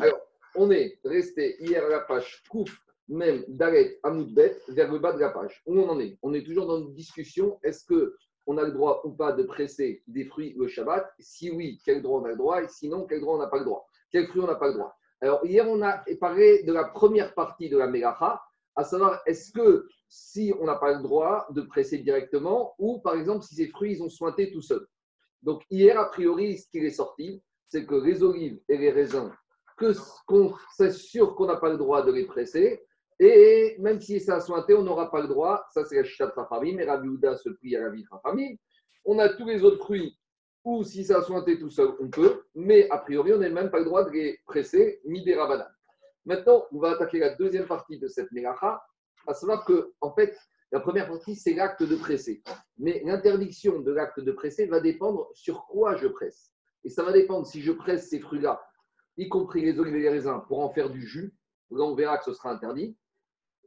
Alors, on est resté hier à la page Kouf, même Dalet Amoudbet, vers le bas de la page. Où on en est? On est toujours dans une discussion. Est-ce que on a le droit ou pas de presser des fruits le Shabbat? Si oui, quel droit on a le droit? Et sinon, quel droit on n'a pas le droit? Quel fruit on n'a pas le droit? Alors, hier, on a parlé de la première partie de la Melacha, à savoir, est-ce que si on n'a pas le droit de presser directement, ou par exemple, si ces fruits, ils ont sointé tout seuls? Donc, hier, a priori, ce qui est sorti, c'est que les olives et les raisins, que qu'on sûr qu'on n'a pas le droit de les presser, et même si ça a sointé, on n'aura pas le droit. Ça, c'est la chita Rafamim. Et Rabbi se plie à de Rafamim. On a tous les autres fruits ou si ça a sointé tout seul, on peut. Mais a priori, on n'a même pas le droit de les presser, ni des rabanan. Maintenant, on va attaquer la deuxième partie de cette mélacha, à savoir que, en fait, la première partie, c'est l'acte de presser. Mais l'interdiction de l'acte de presser va dépendre sur quoi je presse. Et ça va dépendre si je presse ces fruits-là, y compris les olives et les raisins, pour en faire du jus. Là, on verra que ce sera interdit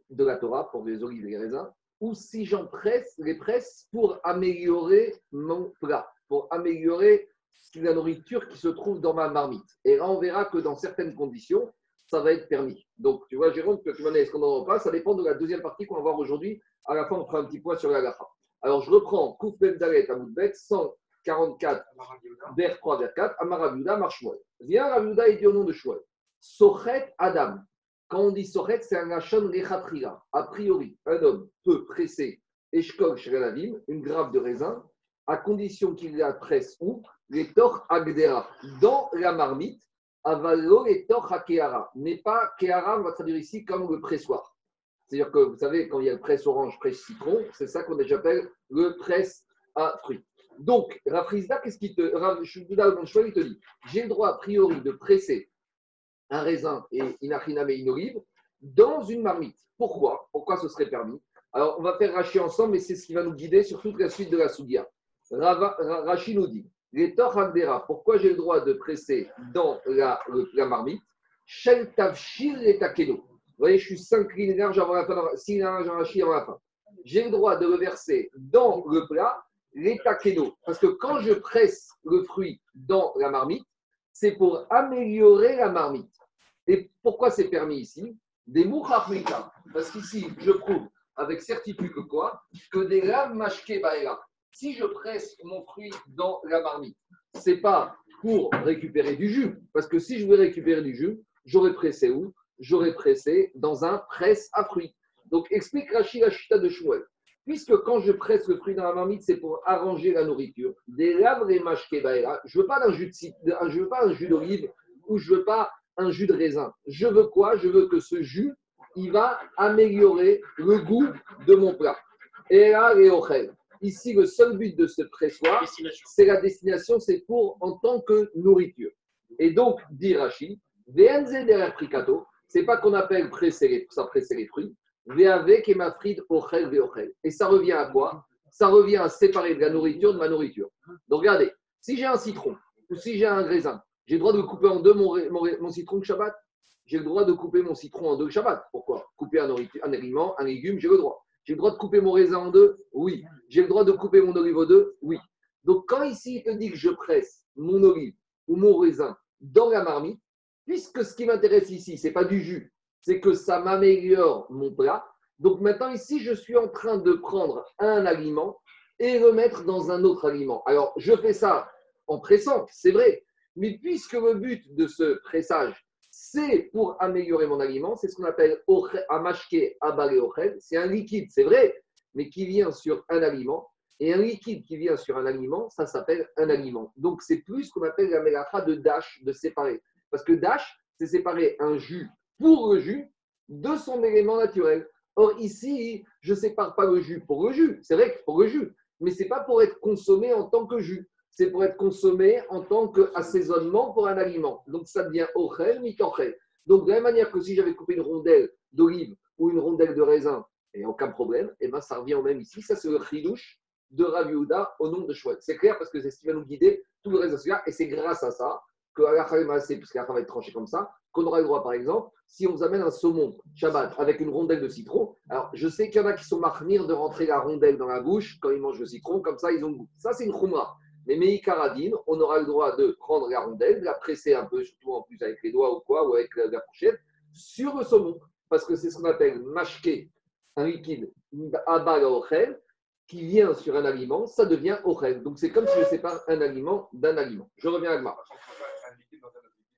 de la Torah pour les olives et les raisins. Ou si j'en presse, les presse pour améliorer mon plat, pour améliorer la nourriture qui se trouve dans ma marmite. Et là, on verra que dans certaines conditions, ça va être permis. Donc, tu vois, Jérôme, que tu m'en est-ce qu'on en aura pas Ça dépend de la deuxième partie qu'on va voir aujourd'hui. À la fin, on fera un petit point sur la gafa. Alors, je reprends Kouf Ben Dalet à 100 44, vers 3, vers 4, Amarabiuda, Marchouel. Viens, Rabiuda, et dit au nom de Chouel. Sochet Adam. Quand on dit Sochet, c'est un Hachon Rechatrila. A priori, un homme peut presser Eshkol Shrelavim, une grappe de raisin, à condition qu'il la presse où? Les Tor Agdera, dans la marmite, Avalo les Tor Hakeara. N'est pas Keara, on va traduire ici comme le pressoir. C'est-à-dire que vous savez, quand il y a le presse orange, presse citron, c'est ça qu'on appelle le presse à fruits. Donc, Rafrizda, qu'est-ce qu'il te. il te dit j'ai le droit a priori de presser un raisin et inachiname et une olive dans une marmite. Pourquoi? Pourquoi ce serait permis? Alors, on va faire Rachi ensemble, mais c'est ce qui va nous guider sur toute la suite de la Soudia. Rachi nous dit les Torhandera, pourquoi j'ai le droit de presser dans la, marmite? Shel Tavshir et Takeno. Vous voyez, je suis 5 lignes avant la fin, 6 lignes larges avant la fin. J'ai le droit de le verser dans le plat, les Takeno. Parce que quand je presse le fruit dans la marmite, c'est pour améliorer la marmite. Et pourquoi c'est permis ici? Des mouchachmika. Parce qu'ici, je prouve avec certitude que quoi? Que des lames mashke baera. Si je presse mon fruit dans la marmite, c'est pas pour récupérer du jus. Parce que si je veux récupérer du jus, j'aurais pressé où? J'aurais pressé dans un presse à fruits. Donc explique Rachid la de Shmuel. Puisque quand je presse le fruit dans la marmite, c'est pour arranger la nourriture. Des mashke baera. Je veux pas un jus de, je veux pas un jus d'olive ou je veux pas un jus de raisin. Je veux quoi? Je veux que ce jus, il va améliorer le goût de mon plat. Et là, les Ici, le seul but de ce pressoir, c'est la destination, c'est pour en tant que nourriture. Et donc, dit Rachid, derrière pricato, c'est pas qu'on appelle presser ça presser les fruits, et ça revient à quoi? Ça revient à séparer de la nourriture de ma nourriture. Donc regardez, si j'ai un citron ou si j'ai un raisin, j'ai le droit de couper en deux mon, citron de Shabbat? J'ai le droit de couper mon citron en deux Shabbat. Pourquoi? Couper un, un aliment, un légume, j'ai le droit. J'ai le droit de couper mon raisin en deux? Oui. J'ai le droit de couper mon olive en deux? Oui. Donc quand ici il te dit que je presse mon olive ou mon raisin dans la marmite, puisque ce qui m'intéresse ici, ce n'est pas du jus, c'est que ça m'améliore mon plat. Donc maintenant ici, je suis en train de prendre un aliment et le mettre dans un autre aliment. Alors je fais ça en pressant, c'est vrai, mais puisque le but de ce pressage, c'est pour améliorer mon aliment, c'est ce qu'on appelle amashke abale ochel. C'est un liquide, c'est vrai, mais qui vient sur un aliment. Et un liquide qui vient sur un aliment, ça s'appelle un aliment. Donc c'est plus ce qu'on appelle la mélacha de dash, de séparer. Parce que dash, c'est séparer un jus pour le jus de son élément naturel. Or ici, je ne sépare pas le jus pour le jus. C'est vrai que pour le jus, mais ce n'est pas pour être consommé en tant que jus c'est pour être consommé en tant qu'assaisonnement pour un aliment. Donc ça devient ochel, mitochel. Donc de la même manière que si j'avais coupé une rondelle d'olive ou une rondelle de raisin, a aucun problème, et eh ben ça revient au même ici. Ça, c'est le chidouche de Raviouda au nom de Chouette. C'est clair parce que c'est ce qui va nous guider tout le reste de celui-là. Et c'est grâce à ça que la va être tranchée comme ça, qu'on aura le droit, par exemple, si on vous amène un saumon Shabbat avec une rondelle de citron. Alors, je sais qu'il y en a qui sont marmires de rentrer la rondelle dans la bouche quand ils mangent le citron, comme ça, ils ont le goût. Ça, c'est une khumra. Mais Meikaradine, on aura le droit de prendre la rondelle, de la presser un peu, surtout en plus avec les doigts ou quoi, ou avec la, fourchette, sur le saumon. Parce que c'est ce qu'on appelle mashke, un liquide, abal ochel, qui vient sur un aliment, ça devient ochel. Donc c'est comme si je sépare un aliment d'un aliment. Je reviens à Gmar.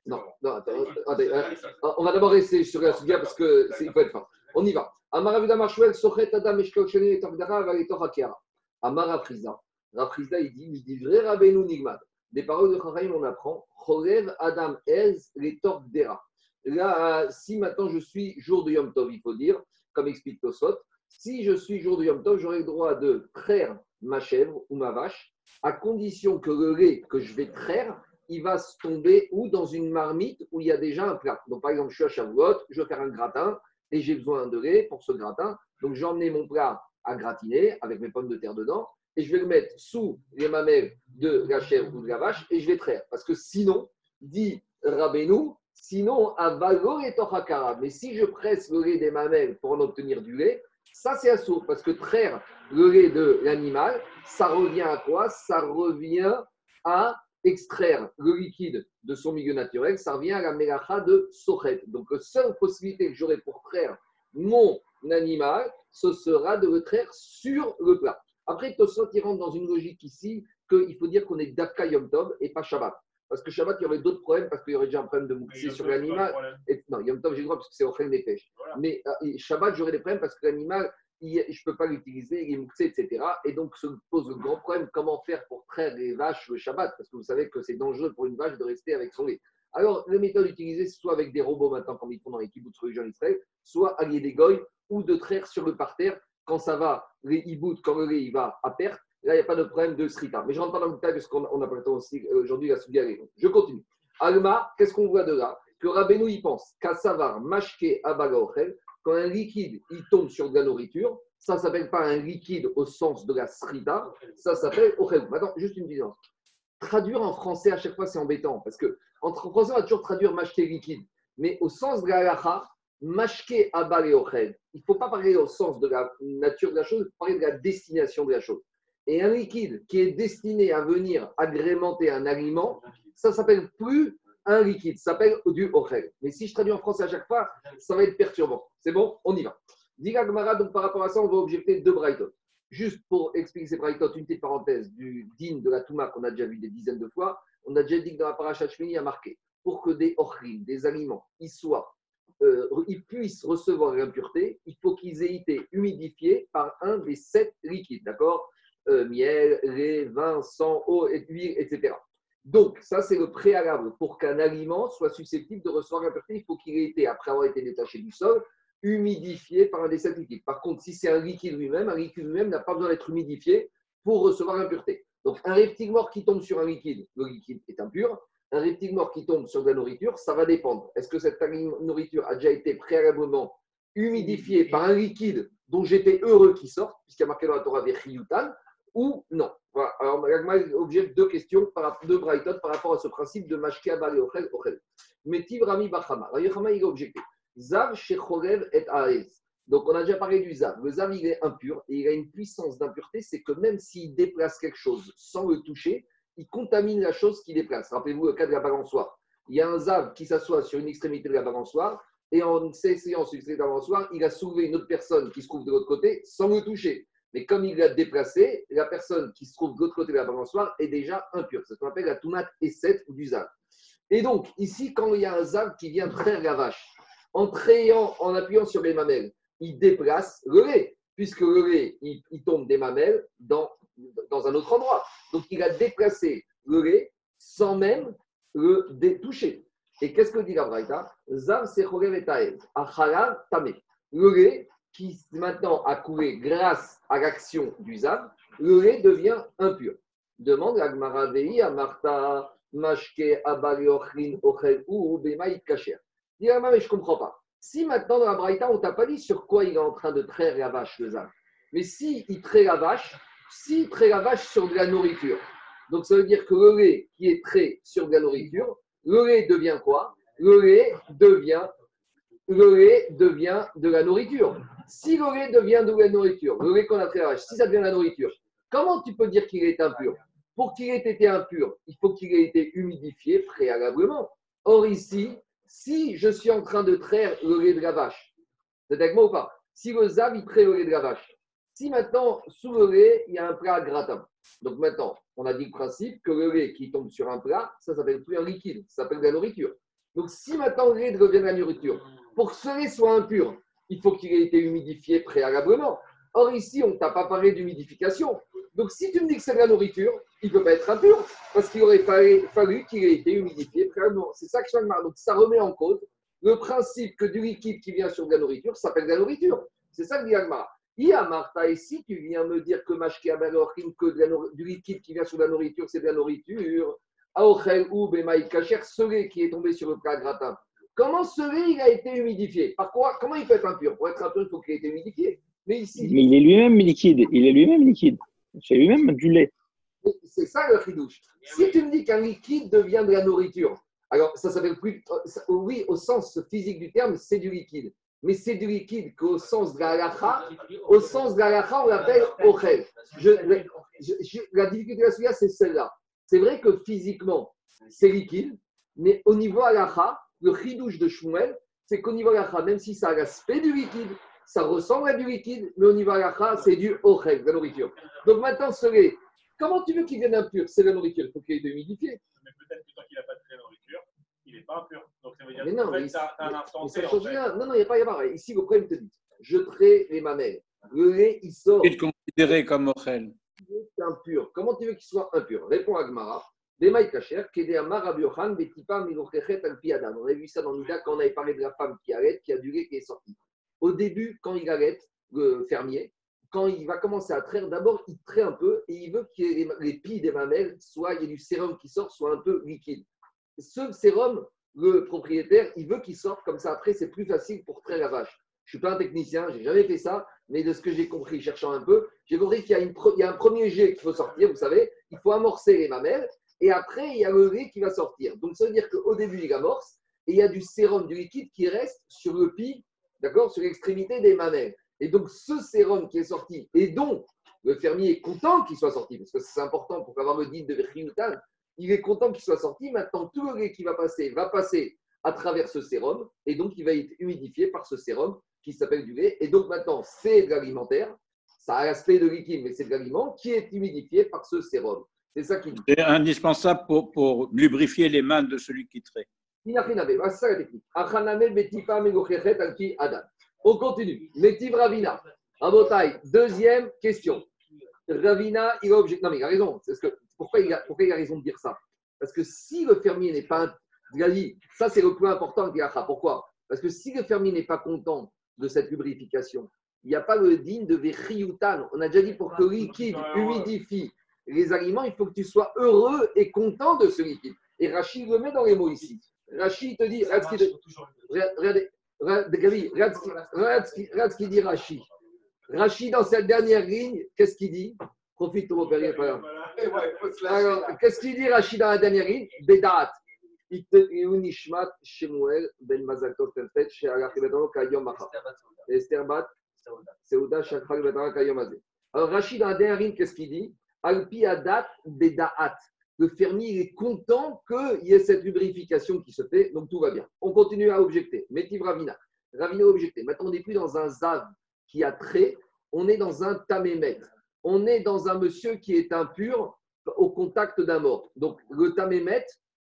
Non, non, attends, hein. on va d'abord rester sur la sugia parce que c'est- il faut être fin. On y va. Amaravida Marshwell, Sochet Adam Eshkol Sheni et Tordara Valito Hakiara. Amara Friza. Rafrizda, il dit, il dit, vrai Rabbeinu Nigmad. Des paroles de Charaim, on apprend, Chorev Adam Ez les Tordera. Là, euh, si maintenant je suis jour de Yom Tov, il faut dire, comme explique Tosot, si je suis jour de Yom Tov, j'aurai le droit de traire ma chèvre ou ma vache, à condition que le lait que je vais traire, il va se tomber ou dans une marmite où il y a déjà un plat. Donc, par exemple, je suis à Shavuot, je veux faire un gratin et j'ai besoin de lait pour ce gratin. Donc, j'ai emmené mon plat à gratiner avec mes pommes de terre dedans et je vais le mettre sous les mamelles de la chèvre ou de la vache et je vais traire. Parce que sinon, dit Rabbeinu, sinon, à valor et tochakara. Mais si je presse le lait des mamelles pour en obtenir du lait, ça c'est assourd parce que traire le lait de l'animal, ça revient à quoi? Ça revient à extraire le liquide de son milieu naturel, ça revient à la mélacha de Sochet. Donc, la seule possibilité que j'aurai pour traire mon animal, ce sera de le traire sur le plat. Après, Tosot, il rentre dans une logique ici qu'il faut dire qu'on est Dafka Yom Tov et pas Shabbat. Parce que Shabbat, il y aurait d'autres problèmes parce qu'il y aurait déjà un problème de mouktsé sur l'animal. Non, Yom Tov, j'ai le droit parce que c'est au des pêches. Voilà. Mais euh, Shabbat, j'aurais des problèmes parce que l'animal, je ne peux pas l'utiliser, il est mouxé, etc. Et donc se pose le grand problème comment faire pour traire les vaches le Shabbat? Parce que vous savez que c'est dangereux pour une vache de rester avec son lait. Alors, la méthode utilisée, c'est soit avec des robots maintenant, comme ils font dans les kibbutz religieux en Israël, soit allier des goy ou de traire sur le parterre quand ça va, les hibout, quand le lait il va à perte. Là, il n'y a pas de problème de srita. Mais je ne rentre pas dans le détail parce qu'on on n'a pas le temps aussi euh, aujourd'hui la longue. Je continue. Alma, qu'est-ce qu'on voit de là? Que Rabbeinu, il pense savoir, mashke abagaochel, quand un liquide, il tombe sur de la nourriture, ça ne s'appelle pas un liquide au sens de la srita, ça s'appelle ochel. Maintenant, juste une différence. Traduire en français à chaque fois, c'est embêtant parce que en français, on va toujours traduire mashke liquide. Mais au sens de la halacha, mashke abal et ochel, il ne faut pas parler au sens de la nature de la chose, il faut parler de la destination de la chose. Et un liquide qui est destiné à venir agrémenter un aliment, ça s'appelle plus un liquide, ça s'appelle du ochel. Mais si je traduis en français à chaque fois, ça va être perturbant. C'est bon On y va. Diga Gemara, donc par rapport à ça, on va objecter deux braïtot. Juste pour expliquer ces braïtot, une petite parenthèse du din de la Touma qu'on a déjà vu des dizaines de fois. On a déjà dit que dans la paracha Shmini, a marqué pour que des ochrim, des aliments, ils soient, euh, ils puissent recevoir l'impureté, il faut qu'ils aient été humidifiés par un des sept liquides, d'accord? Euh, Miel, lait, vin, sang, eau, et huile, etc. Donc, ça, c'est le préalable. Pour qu'un aliment soit susceptible de recevoir l'impureté, il faut qu'il ait été, après avoir été détaché du sol, humidifié par un des sept liquides. Par contre, si c'est un liquide lui-même, un liquide lui-même n'a pas besoin d'être humidifié pour recevoir l'impureté. Donc, un reptile mort qui tombe sur un liquide, le liquide est impur. Un reptile mort qui tombe sur de la nourriture, ça va dépendre. Est-ce que cette nourriture a déjà été préalablement humidifiée par un liquide dont j'étais heureux qu'il sorte, puisqu'il y a marqué dans la Torah Vechiyutan, ou non. Alors, Magma est objet de deux questions, deux braïtot par rapport à ce principe de Mashke Abal et Ochel. Ochel. Rami Bachama. Rami Bachama, il a objecté. Zav Shechorev et Aez. Donc, on a déjà parlé du Zav. Le Zav, il est impur et il a une puissance d'impureté, c'est que même s'il déplace quelque chose sans le toucher, il contamine la chose qu'il déplace. Rappelez-vous le cas de la balançoire. Il y a un Zav qui s'assoit sur une extrémité de la balançoire et en s'essayant sur l'extrémité de la balançoire, il a soulevé une autre personne qui se trouve de l'autre côté sans le toucher. Mais comme il l'a déplacé, la personne qui se trouve de l'autre côté de la balançoire est déjà impure. C'est ce qu'on appelle la toumate et du Zav. Et donc, ici, quand il y a un Zav qui vient traire la vache, en trayant, en appuyant sur les mamelles, il déplace le lait, puisque le lait, il, tombe des mamelles dans, dans un autre endroit. Donc, il a déplacé le lait sans même le toucher. Et qu'est-ce que dit la Braïta Zav sechorev et achalav tamé. Le lait qui maintenant a coulé grâce à l'action du Zav, le lait devient impur. Demande la Gemara Vei à Martha, Mashke, Abali, Ochrin, Ochel, ou Bemaït, Kacher. Dis mais je ne comprends pas. Si maintenant dans la Braïta, on t'a pas dit sur quoi il est en train de traire la vache, le Zav. Mais si il traite la vache, s'il traite la vache sur de la nourriture, donc ça veut dire que le lait qui est trait sur de la nourriture, le lait devient quoi? Le lait devient, le lait devient de la nourriture. Si le lait devient de la nourriture, le lait qu'on a trait à la vache, si ça devient de la nourriture, comment tu peux dire qu'il est impur? Pour qu'il ait été impur, il faut qu'il ait été humidifié préalablement. Or ici, si je suis en train de traire le lait de la vache, c'est avec moi ou pas? Si le zav, il traite le lait de la vache, si maintenant, sous le lait, il y a un plat gratin, donc maintenant, on a dit le principe que le lait qui tombe sur un plat, ça s'appelle plus un liquide, ça s'appelle de la nourriture. Donc si maintenant le lait devient de la nourriture, pour que ce lait soit impur, il faut qu'il ait été humidifié préalablement. Or ici, on ne t'a pas parlé d'humidification. Donc si tu me dis que c'est de la nourriture, il ne peut pas être impur, parce qu'il aurait fallu, qu'il ait été humidifié préalablement. C'est ça que je Donc ça remet en cause le principe que du liquide qui vient sur de la nourriture s'appelle de la nourriture. C'est ça que dit Agmara. Martha, et si tu viens me dire que que du liquide qui vient sur la nourriture, c'est de la nourriture, Aochel ou Bemaï Kacher, ce qui est tombé sur le plat gratin, comment ce lait il a été humidifié? Par quoi Comment il peut être impur? Pour être impur, il faut qu'il ait été humidifié. Mais ici. Mais il est lui-même liquide. Il est lui-même liquide. C'est lui-même du lait. C'est ça le chidouche. Si tu me dis qu'un liquide devient de la nourriture, alors ça s'appelle plus. Oui, au sens physique du terme, c'est du liquide mais c'est du liquide qu'au sens de la au sens de la on l'appelle ochel. la difficulté de la c'est celle-là. C'est vrai que physiquement, c'est liquide, mais au niveau halakha, le chidouche de Shmuel, c'est qu'au niveau halakha, même si ça a l'aspect du liquide, ça ressemble à du liquide, mais au niveau halakha, c'est du ochel, de la nourriture. Donc maintenant, ce lait, comment tu veux qu'il vienne impur? C'est la nourriture, il faut qu'il ait humidifié. Mais peut-être que tant qu'il n'a pas de la nourriture, il n'est pas impur. Donc ça veut dire mais non, que tu as, un instant T. Non, non, il n'y a pas, y a Ici, le problème te dit je traite les mamelles. Le lait, il sort. Il est considéré comme ochel. C'est impur. Comment tu veux qu'il soit impur? Réponds à Gmara. On a vu ça dans Nida quand on avait parlé de la femme qui arrête, qui a du lait qui est sorti. Au début, quand il arrête, le fermier, quand il va commencer à traire, d'abord, il traite un peu et il veut que les, les des mamelles, soit il y ait du sérum qui sort, soit un peu liquide ce sérum, le propriétaire, il veut qu'il sorte comme ça. Après, c'est plus facile pour traire la vache. Je ne suis pas un technicien, je n'ai jamais fait ça, mais de ce que j'ai compris, cherchant un peu, j'ai compris qu'il y, a un premier jet qu'il faut sortir, vous savez, il faut amorcer les mamelles, et après, il y a le lait qui va sortir. Donc, ça veut dire qu'au début, il amorce, et il y a du sérum, du liquide qui reste sur le pied, d'accord, sur l'extrémité des mamelles. Et donc, ce sérum qui est sorti, et dont le fermier est content qu'il soit sorti, parce que c'est important pour avoir le dit de Verchiutan, il est content qu'il soit sorti. Maintenant, tout le lait qui va passer va passer à travers ce sérum et donc il va être humidifié par ce sérum qui s'appelle du lait. Et donc maintenant, c'est de l'alimentaire. Ça a l'aspect de liquide, mais c'est de l'aliment qui est humidifié par ce sérum. C'est ça qui C'est indispensable pour, pour, lubrifier les mains de celui qui traite. C'est ça la technique. On continue. Métiv Ravina. Rabotai, deuxième question. Ravina, il a objecté. Non, mais il a raison. Parce que pourquoi il, a, pourquoi il a raison de dire ça? Parce que si le fermier n'est pas. ça c'est le point important de Pourquoi? Parce que si le fermier n'est pas content de cette lubrification, il n'y a pas le digne de Vechiyutan. On a déjà dit pour que le liquide humidifie les aliments, il faut que tu sois heureux et content de ce liquide. Et Rachid le met dans les mots ici. Rachid te dit, regarde, regarde ce qu'il dit Rachid. Rachid, dans cette dernière ligne, qu'est-ce qu'il dit? Profite ton père, Alors, qu'est-ce qu'il dit Rachid dans la dernière ligne? Bedat. nishmat Shemuel ben Mazaltov Tefet she'alach betano kayom macha. Esther bat Seuda shakral betano kayom azé. Alors Rachid dans la dernière ligne, qu'est-ce qu'il dit? Alpi adat bedaat. Le fermier est content qu'il y ait cette lubrification qui se fait, donc tout va bien. On continue à objecter. Métiv Ravina. Ravina objecté. Maintenant, on n'est plus dans un zav qui a trait, on est dans un tamémet on est dans un monsieur qui est impur au contact d'un mort. Donc, le tamémet,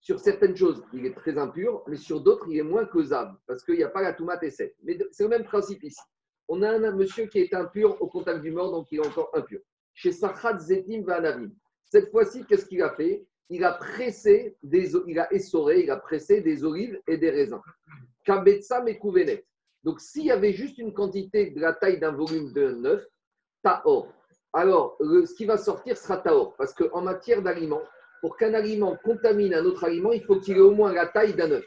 sur certaines choses, il est très impur, mais sur d'autres, il est moins que zab, parce qu'il n'y a pas la tomate et. Mais c'est le même principe ici. On a un monsieur qui est impur au contact du mort, donc il est encore impur. Chez Sachat Zetim Vanavim. Cette fois-ci, qu'est-ce qu'il a fait? Il a pressé, des, il a essoré, il a pressé des olives et des raisins. Kabetsa Mekouvenet. Donc, s'il y avait juste une quantité de la taille d'un volume de neuf, Taor alors ce qui va sortir sera taor. Parce qu'en matière d'aliments, pour qu'un aliment contamine un autre aliment, il faut qu'il ait au moins la taille d'un œuf.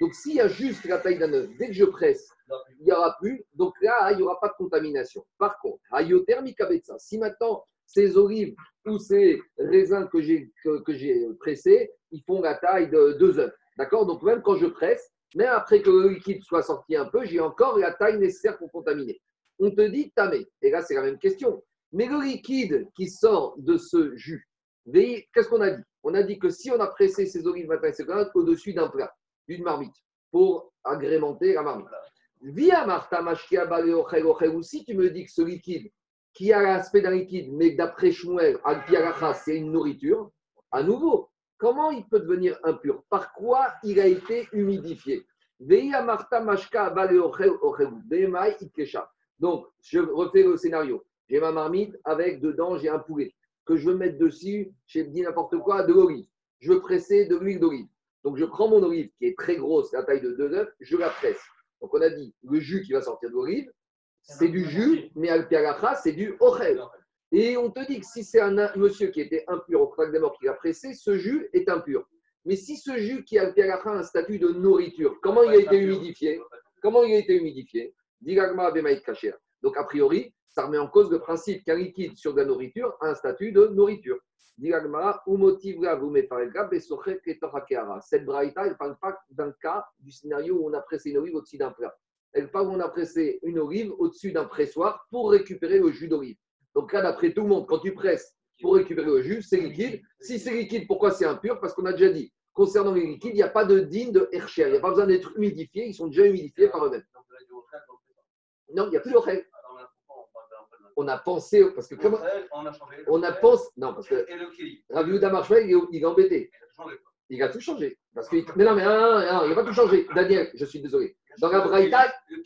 Donc s'il y a juste la taille d'un œuf, dès que je presse, il n'y aura plus. Donc là, il n'y aura pas de contamination. Par contre, ça. si maintenant ces olives ou ces raisins que j'ai pressés, ils font la taille de deux œufs. D'accord? Donc même quand je presse, même après que le liquide soit sorti un peu, j'ai encore la taille nécessaire pour contaminer. On te dit tamé. Et là, c'est la même question. Mais le liquide qui sort de ce jus, Qu'est-ce qu'on a dit? On a dit que si on a pressé ces olives matin et au-dessus d'un plat, d'une marmite, pour agrémenter la marmite. Via Marta Ochel Ochel, ou si tu me dis que ce liquide, qui a l'aspect d'un liquide, mais d'après Shmuel, Al Piaracha, c'est une nourriture, à nouveau, comment il peut devenir impur? Par quoi il a été humidifié? Marta. Donc, je refais le scénario. J'ai ma marmite avec dedans, j'ai un poulet que je veux mettre dessus, j'ai dit n'importe quoi, de l'olive. Je veux presser de l'huile d'olive. Donc, je prends mon olive qui est très grosse, la taille de deux œufs, je la presse. Donc, on a dit, le jus qui va sortir de l'olive, c'est du jus, mais al c'est du ochel. Et on te dit que si c'est un monsieur qui était impur au crack des morts qui l'a pressé, ce jus est impur. Mais si ce jus qui a al a un statut de nourriture, comment il a été humidifié? Comment il a été humidifié? Donc, a priori, ça remet en cause le principe qu'un liquide sur de la nourriture a un statut de nourriture. Cette braïta, elle ne parle pas d'un cas du scénario où on a pressé une olive au-dessus d'un plat. Elle parle où on a pressé une olive au-dessus d'un pressoir pour récupérer le jus d'olive. Donc là, d'après tout le monde, quand tu presses pour récupérer le jus, c'est liquide. Si c'est liquide, pourquoi c'est impur? Parce qu'on a déjà dit, concernant les liquides, il n'y a pas de digne de Hercher. Il n'y a pas besoin d'être humidifié, ils sont déjà humidifiés par eux-mêmes. Non, il n'y a plus d'oreille. On a pensé, parce que comment On a changé. on a pensé, non, parce que. Ravi Ouda Marshmallow, il est, il est embêté. Il a tout changé. Parce que, mais non, mais non, non, non, il n'a pas tout changé. Daniel, je suis désolé. Dans la Braïta, Le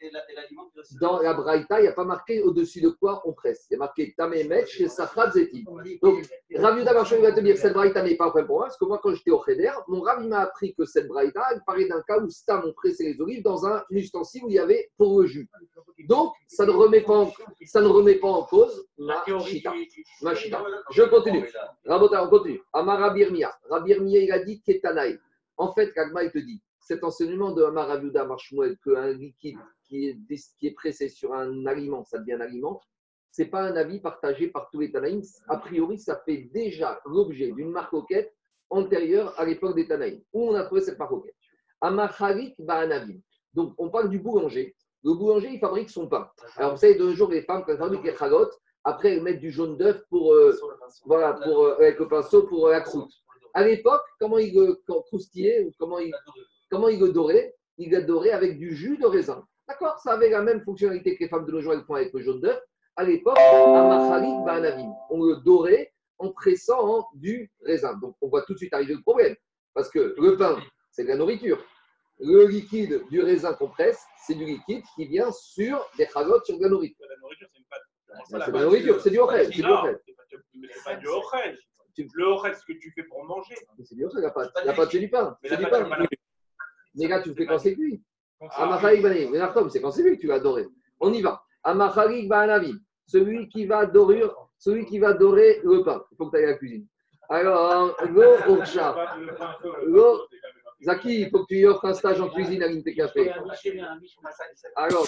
et la- l'aliment dans la Braïta, il n'y a pas marqué au-dessus de quoi on presse. Il y a marqué Tamemet chez Safrat Zeti. Donc, Rav Yuda va te dire que cette braïta n'est pas un point pour moi, parce que moi, quand j'étais au Cheder, mon Rav m'a appris que cette braïta, elle parlait d'un cas où Stam on pressait les olives dans un ustensile où il y avait pour le jus. Donc, ça ne remet pas en, ça ne remet pas en cause. Ma chita. Je continue. Rabota, on continue. Amar Rabirmia. Rabirmia, il a dit Ketanaï. En fait, Kagma, il te dit, cet enseignement de Amar Raviuda Marshmuel, qu'un liquide qui est, qui est pressé sur un aliment, ça devient un aliment, ce n'est pas un avis partagé par tous les Tanaïm. A priori, ça fait déjà l'objet d'une marcoquette antérieure à l'époque des Tanaïm. Où on a trouvé cette marcoquette Amacharik Ba'anavim. Donc, on parle du boulanger. Le boulanger, il fabrique son pain. Alors, vous savez, de nos jours, les femmes, quand elles fabriquent les chalotes, après, elles mettent du jaune d'œuf pour, euh, voilà, pour, euh, avec le pinceau pour euh, la croûte. À l'époque, comment il croustillait, ou comment il, comment il le dorait Il le dorait avec du jus de raisin. D'accord? Ça avait la même fonctionnalité que les femmes de nos jours elles font avec le jaune d'œuf. À l'époque. On le dorait en pressant du raisin. Donc, on voit tout de suite arriver le problème. Parce que le pain, c'est de la nourriture. Le liquide du raisin qu'on presse, c'est du liquide qui vient sur des chalotes, sur de la nourriture. La nourriture, c'est une pâte. C'est de la nourriture, c'est du ochel. C'est pas du-. Tu- Le c'est ce que tu fais pour manger. C'est du ochel, la pâte. La pâte, c'est du pain. C'est du pain. Mais là, tu le fais quand c'est cuit. Amachalik Ba'anavim. Mais c'est quand c'est lui que tu vas adorer. On y va. Amachalik Ba'anavim. Celui qui va dorer, celui qui va dorer le pain. Il faut que tu ailles à la cuisine. Alors, l'eau au le chat. L'eau- Zaki, il faut que tu y offres un stage en cuisine à l'Inté Café. Alors.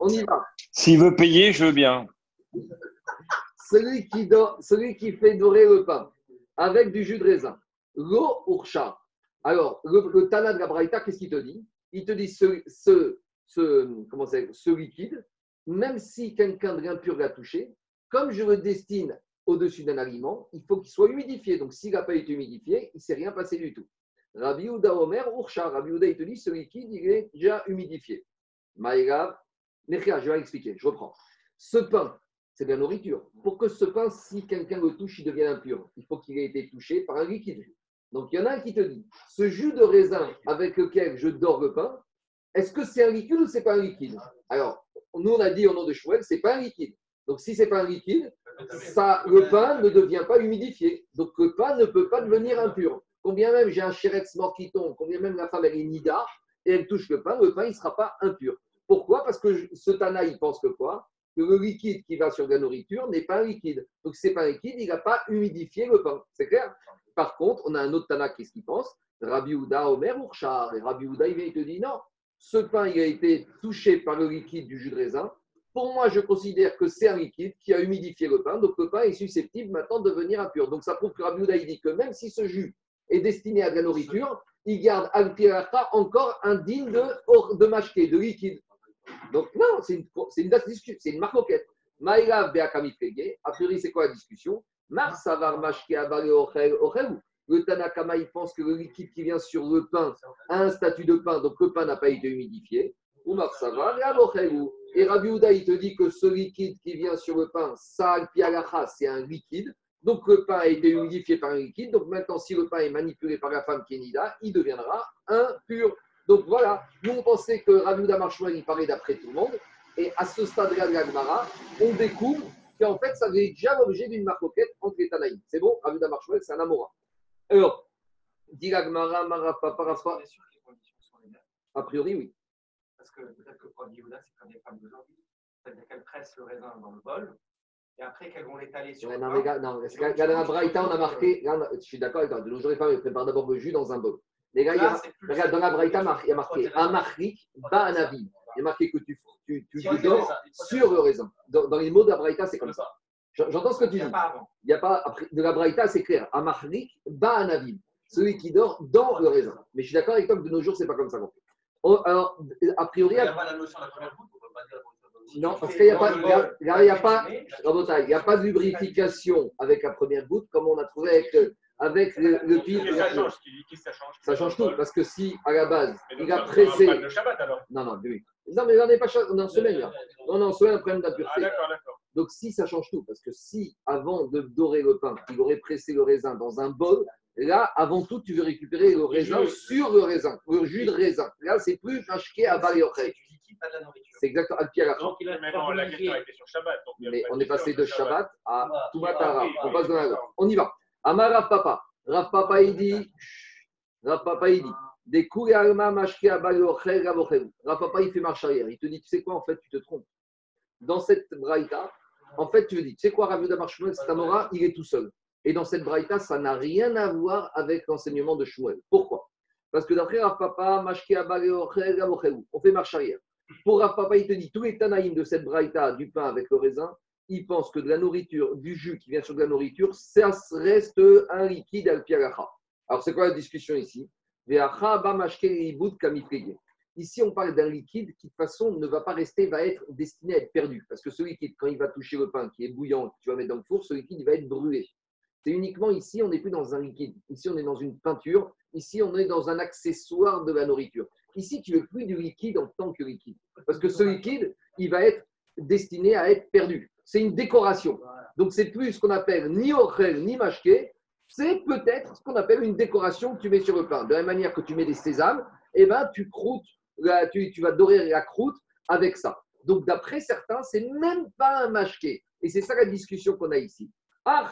On y va. S'il veut payer, je veux bien. celui qui, do- celui qui fait dorer le pain avec du jus de raisin, l'eau urcha. Alors, le, le Tana de la Braïta, qu'est-ce qu'il te dit? Il te dit ce, ce, ce, comment ce liquide, même si quelqu'un de l'impur l'a touché, comme je le destine au-dessus d'un aliment, il faut qu'il soit humidifié. Donc, s'il n'a pas été humidifié, il ne s'est rien passé du tout. Rabbi Ouda Omer, Urcha. Rabbi Ouda, il te dit ce liquide, il est déjà humidifié. Nechia, je vais expliquer, je reprends. Ce pain, c'est de la nourriture. Pour que ce pain, si quelqu'un le touche, il devient impur. Il faut qu'il ait été touché par un liquide. Donc il y en a un qui te dit, ce jus de raisin avec lequel je dors le pain, est-ce que c'est un liquide ou c'est pas un liquide? Alors, nous on a dit au nom de Chouel, c'est pas un liquide. Donc si c'est pas un liquide, ça, le pain ne devient pas humidifié. Donc le pain ne peut pas devenir impur. Combien même j'ai un chéretz mort combien même la femme elle est nida et elle touche le pain, le pain il ne sera pas impur. Pourquoi? Parce que ce Tana il pense que quoi? Que le liquide qui va sur la nourriture n'est pas un liquide. Donc, si ce n'est pas un liquide, il n'a pas humidifié le pain. C'est clair? Par contre, on a un autre Tana, qu'est-ce qu'il pense? Rabbi Houda, Omer, Urchar. Et Rabbi Houda, il te dit non, ce pain, il a été touché par le liquide du jus de raisin. Pour moi, je considère que c'est un liquide qui a humidifié le pain. Donc, le pain est susceptible maintenant de devenir impur. Donc, ça prouve que Rabbi Houda, il dit que même si ce jus est destiné à la nourriture, il garde al encore un digne de, de de liquide. Donc, non, c'est une, une, une marque moquette. Maïla a priori, c'est quoi la discussion? Mar savar mashke abale ochel ochelu. Le Tanakama, il pense que le liquide qui vient sur le pain a un statut de pain, donc le pain n'a pas été humidifié. Ou Mar savar et. Et Rabbi Houda, il te dit que ce liquide qui vient sur le pain, ça, pialacha, c'est un liquide. Donc le pain a été humidifié par un liquide. Donc maintenant, si le pain est manipulé par la femme qui est Nida, il deviendra impur. Donc voilà, nous on pensait que Houda Marshmallow, il parlait d'après tout le monde. Et à ce stade-là de la Gemara, on découvre qu'en fait, ça avait déjà l'objet d'une marcoquette entre les Tanaïm. C'est bon? Houda Marshmallow, c'est un Amora. Alors, dit la Gemara, les mêmes. A priori, oui. Parce que peut-être que pour Yehuda, c'est comme les femmes d'aujourd'hui. C'est-à-dire qu'elles pressent le raisin dans le bol et après qu'elles vont l'étaler sur Ouais, le non, pain. mais non, parce que dans la Braïta, on a marqué, là, je suis d'accord avec toi, de nos jours, les femmes elles préparent d'abord le jus dans un bol. Les gars, il y a- Là, regarde, dans la Braïta, il y a marqué un marrik, ba un avis. Il y a marqué que tu, dors sur le raisin. Dans, dans les mots de la Braïta, c'est comme ça. J'en- J'entends ce que Il tu n'y dis. a pas avant. Il y a pas, après, de la Braïta, c'est clair. Un marrik, ba un avis. Celui qui dort dans le raisin. Mais je suis d'accord avec toi que de nos jours, c'est pas comme ça. On- alors, a priori, Il n'y a pas la notion de la première goutte, on ne peut pas dire la Non, parce qu'il y a pas- il y a- bol, là, il y a pas- mais- il n'y a pas de lubrification avec la première goutte comme on a trouvé avec, euh, avec le, le pile. Ça change ça change Ça change tout, parce que si à la base, il a ça, pressé. de Shabbat alors. Non, non, oui. Non, mais on n'est pas on est en semaine là. On est en semaine, un problème Ah d'impureté. d'accord, d'accord. Donc si ça change tout, parce que si avant de dorer le pain, il aurait pressé le raisin dans un bol, là, avant tout, tu veux récupérer le raisin sur le raisin, le jus de raisin. Là, c'est plus machqué à nourriture. C'est exactement al pied à la Donc, il a Mais bon, la question était sur Shabbat. donc Mais on est passé de Shabbat à Ah, Toumatara. On passe dans la. On y va. Amar Rav Papa. Rav Papa, il dit. Rav Papa, il dit. Des coups. Rav Papa, il fait marche arrière. Il te dit, tu sais quoi, en fait, tu te trompes. Dans cette braïta, en fait, tu veux dire, tu sais quoi, Rav Yuda Bar Shmuel, c'est Amora, il est tout seul. Et dans cette braïta, ça n'a rien à voir avec l'enseignement de Shmuel. Pourquoi? Parce que d'après Rav Papa. On fait marche arrière. Pour Rav Papa, il te dit, tous les Tanaïm de cette braïta, du pain avec le raisin, ils pensent que de la nourriture, du jus qui vient sur de la nourriture, ça reste un liquide al pialacha. Alors, c'est quoi la discussion ici? Ici, on parle d'un liquide qui, de toute façon, ne va pas rester, va être destiné à être perdu. Parce que ce liquide, quand il va toucher le pain qui est bouillant, que tu vas mettre dans le four, ce liquide, il va être brûlé. C'est uniquement ici, on n'est plus dans un liquide. Ici, on est dans une peinture. Ici, on est dans un accessoire de la nourriture. Ici, tu veux plus du liquide en tant que liquide. Parce que ce liquide, il va être destiné à être perdu. C'est une décoration. Donc, c'est plus ce qu'on appelle ni ochel ni mashke. C'est peut-être ce qu'on appelle une décoration que tu mets sur le pain. De la même manière que tu mets des sésames, eh ben, tu croûtes, la- tu, tu vas dorer la croûte avec ça. Donc, d'après certains, c'est même pas un mashke. Et c'est ça la discussion qu'on a ici. Ah.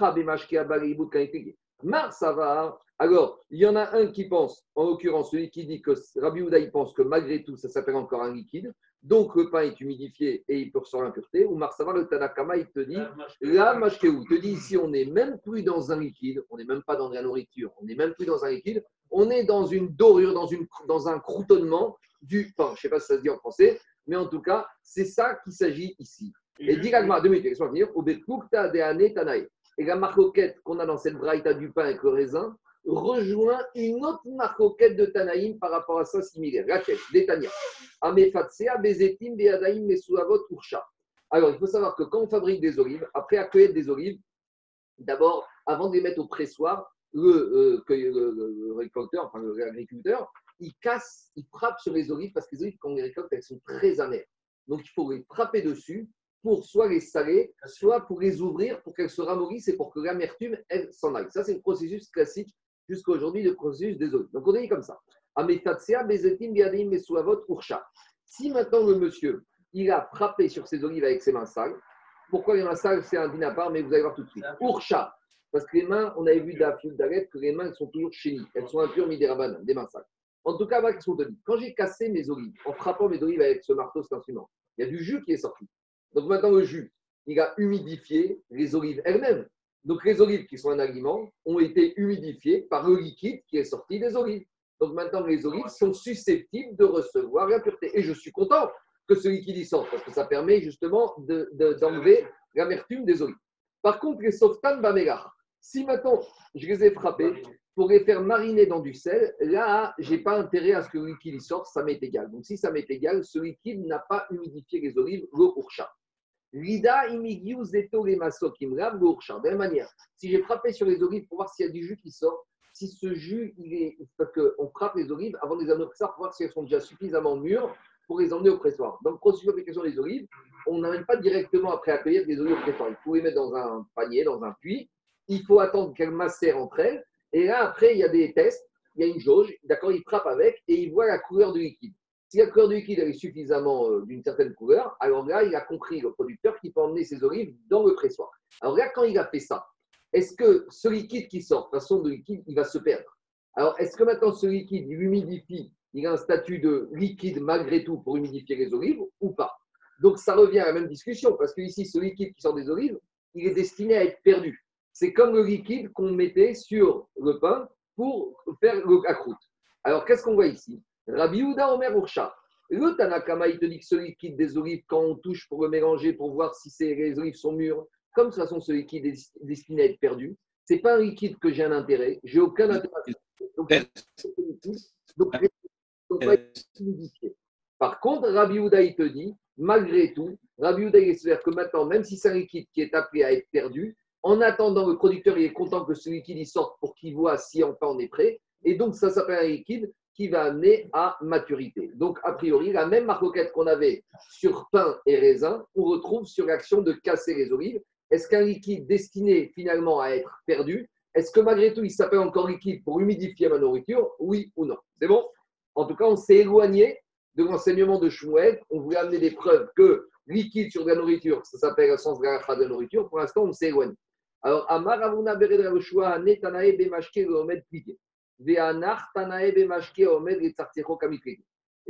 Alors, il y en a un qui pense, en l'occurrence, celui qui dit que Rabbi Houda, il pense que malgré tout, ça s'appelle encore un liquide. Donc, le pain est humidifié et il peut ressortir l'impureté. Ou Mar Savar, le Tanakama, il te dit Là, Mashkeou te dit ici, on n'est même plus dans un liquide, on n'est même pas dans de la nourriture, on n'est même plus dans un liquide, on est dans une dorure, dans, une, dans un croutonnement du pain. Je ne sais pas si ça se dit en français, mais en tout cas, c'est ça qu'il s'agit ici. Et dit l'Agma, deux minutes, laisse-moi venir. Et la marcoquette qu'on a dans cette braïta du pain avec le raisin rejoint une autre marcoquette de Tanaïm par rapport à ça similaire. Laquelle Détania. Amefatsea, Bezetim, Beadaïm, Mesuavot, Ursha. Alors, il faut savoir que quand on fabrique des olives, après la cueillette des olives, d'abord, avant de les mettre au pressoir, le, euh, récolteur, enfin l'agriculteur, il casse, il frappe sur les olives parce que les olives, quand on les récolte, elles sont très amères. Donc, il faut les frapper dessus pour soit les saler, soit pour les ouvrir pour qu'elles se ramollissent et pour que l'amertume, elle s'en aille. Ça, c'est le processus classique jusqu'à aujourd'hui, le processus des olives. Donc, on dit comme ça. Si maintenant le monsieur, il a frappé sur ses olives avec ses mains sales, pourquoi les mains sales, c'est un din à part, mais vous allez voir tout de suite. Ursha. Parce que les mains, on avait vu d'Afil d'Aret que les mains elles sont toujours chénies. Elles sont impures, midérabanan, des mains sales. En tout cas, voilà qu'est-ce qu'on te dit. Quand j'ai cassé mes olives, en frappant mes olives avec ce marteau, cet instrument, il y a du jus qui est sorti. Donc maintenant, le jus, il a humidifié les olives elles-mêmes. Donc les olives qui sont un aliment ont été humidifiées par le liquide qui est sorti des olives. Donc maintenant, les olives sont susceptibles de recevoir l'impureté. Et je suis content que ce liquide y sorte parce que ça permet justement de- de- d'enlever l'amertume des olives. Par contre, les softan bamégar, si maintenant je les ai frappés pour les faire mariner dans du sel, là, je n'ai pas intérêt à ce que le liquide y sorte, ça m'est égal. Donc si ça m'est égal, ce liquide n'a pas humidifié les olives, le urcha. Lida imigiu zeto les maso kimrav gourcha. De la même manière, si j'ai frappé sur les olives pour voir s'il y a du jus qui sort, si ce jus, il est. Parce qu'on frappe les olives avant de les amener au pressoir pour voir si elles sont déjà suffisamment mûres pour les emmener au pressoir. Donc, processus d'application des olives, on n'amène pas directement après accueillir des olives au pressoir. Il faut les mettre dans un panier, dans un puits. Il faut attendre qu'elles macèrent entre elles. Et là, après, il y a des tests, il y a une jauge, d'accord, il frappe avec et il voit la couleur du liquide. Si la couleur du liquide est suffisamment euh, d'une certaine couleur, alors là, il a compris, le producteur, qu'il peut emmener ses olives dans le pressoir. Alors là, quand il a fait ça, est-ce que ce liquide qui sort, façon, de liquide, il va se perdre? Alors, est-ce que maintenant ce liquide, il humidifie, il a un statut de liquide malgré tout pour humidifier les olives ou pas? Donc, ça revient à la même discussion, parce que ici, ce liquide qui sort des olives, il est destiné à être perdu. C'est comme le liquide qu'on mettait sur le pain pour faire la croûte. Alors, qu'est-ce qu'on voit ici? Rabbi Houda Omer Urcha. Le Tanakama, il te dit que ce liquide des olives, quand on touche pour le mélanger, pour voir si les olives sont mûres, comme de toute façon ce liquide est destiné à être perdu, c'est pas un liquide que j'ai un intérêt, j'ai aucun intérêt. Donc, donc, donc. Par contre, Rabbi Houda, il te dit, malgré tout, Rabbi Houda, il espère que maintenant, même si c'est un liquide qui est appelé à être perdu, en attendant, le producteur il est content que ce liquide il sorte pour qu'il voit si enfin on est prêt. Et donc, ça s'appelle un liquide qui va amener à maturité. Donc, a priori, la même marcoquette qu'on avait sur pain et raisin, on retrouve sur l'action de casser les olives. Est-ce qu'un liquide destiné finalement à être perdu, est-ce que malgré tout, il s'appelle encore liquide pour humidifier ma nourriture Oui ou non? C'est bon? En tout cas, on s'est éloigné de l'enseignement de Shmuel. On voulait amener des preuves que liquide sur de la nourriture, ça s'appelle le sens de la de nourriture. Pour l'instant, on s'est éloigné. Alors, Amar Avuna Bered Netanae Bemashke Omed Plié. Et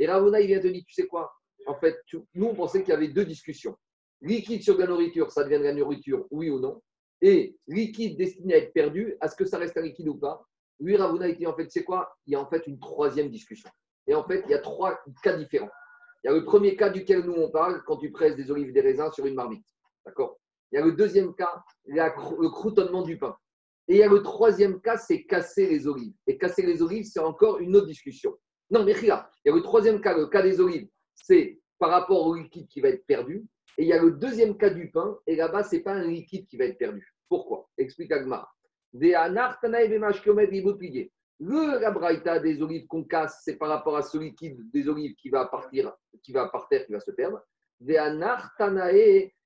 Ravuna, il vient te dire, tu sais quoi? En fait, nous, on pensait qu'il y avait deux discussions. Liquide sur de la nourriture, ça devient de la nourriture, oui ou non? Et liquide destiné à être perdu, est-ce que ça reste un liquide ou pas? Lui, Ravuna, il dit, en fait, sais quoi? Il y a en fait une troisième discussion. Et en fait, il y a trois cas différents. Il y a le premier cas duquel nous on parle quand tu presses des olives et des raisins sur une marmite. D'accord? Il y a le deuxième cas, le croutonnement du pain. Et il y a le troisième cas, c'est casser les olives. Et casser les olives, c'est encore une autre discussion. Non, mais regarde, il y a le troisième cas, le cas des olives, c'est par rapport au liquide qui va être perdu. Et il y a le deuxième cas du pain, et là-bas, ce n'est pas un liquide qui va être perdu. Pourquoi? Explique Agmar. Le la braïta des olives qu'on casse, c'est par rapport à ce liquide des olives qui va partir, qui va par terre, qui va se perdre.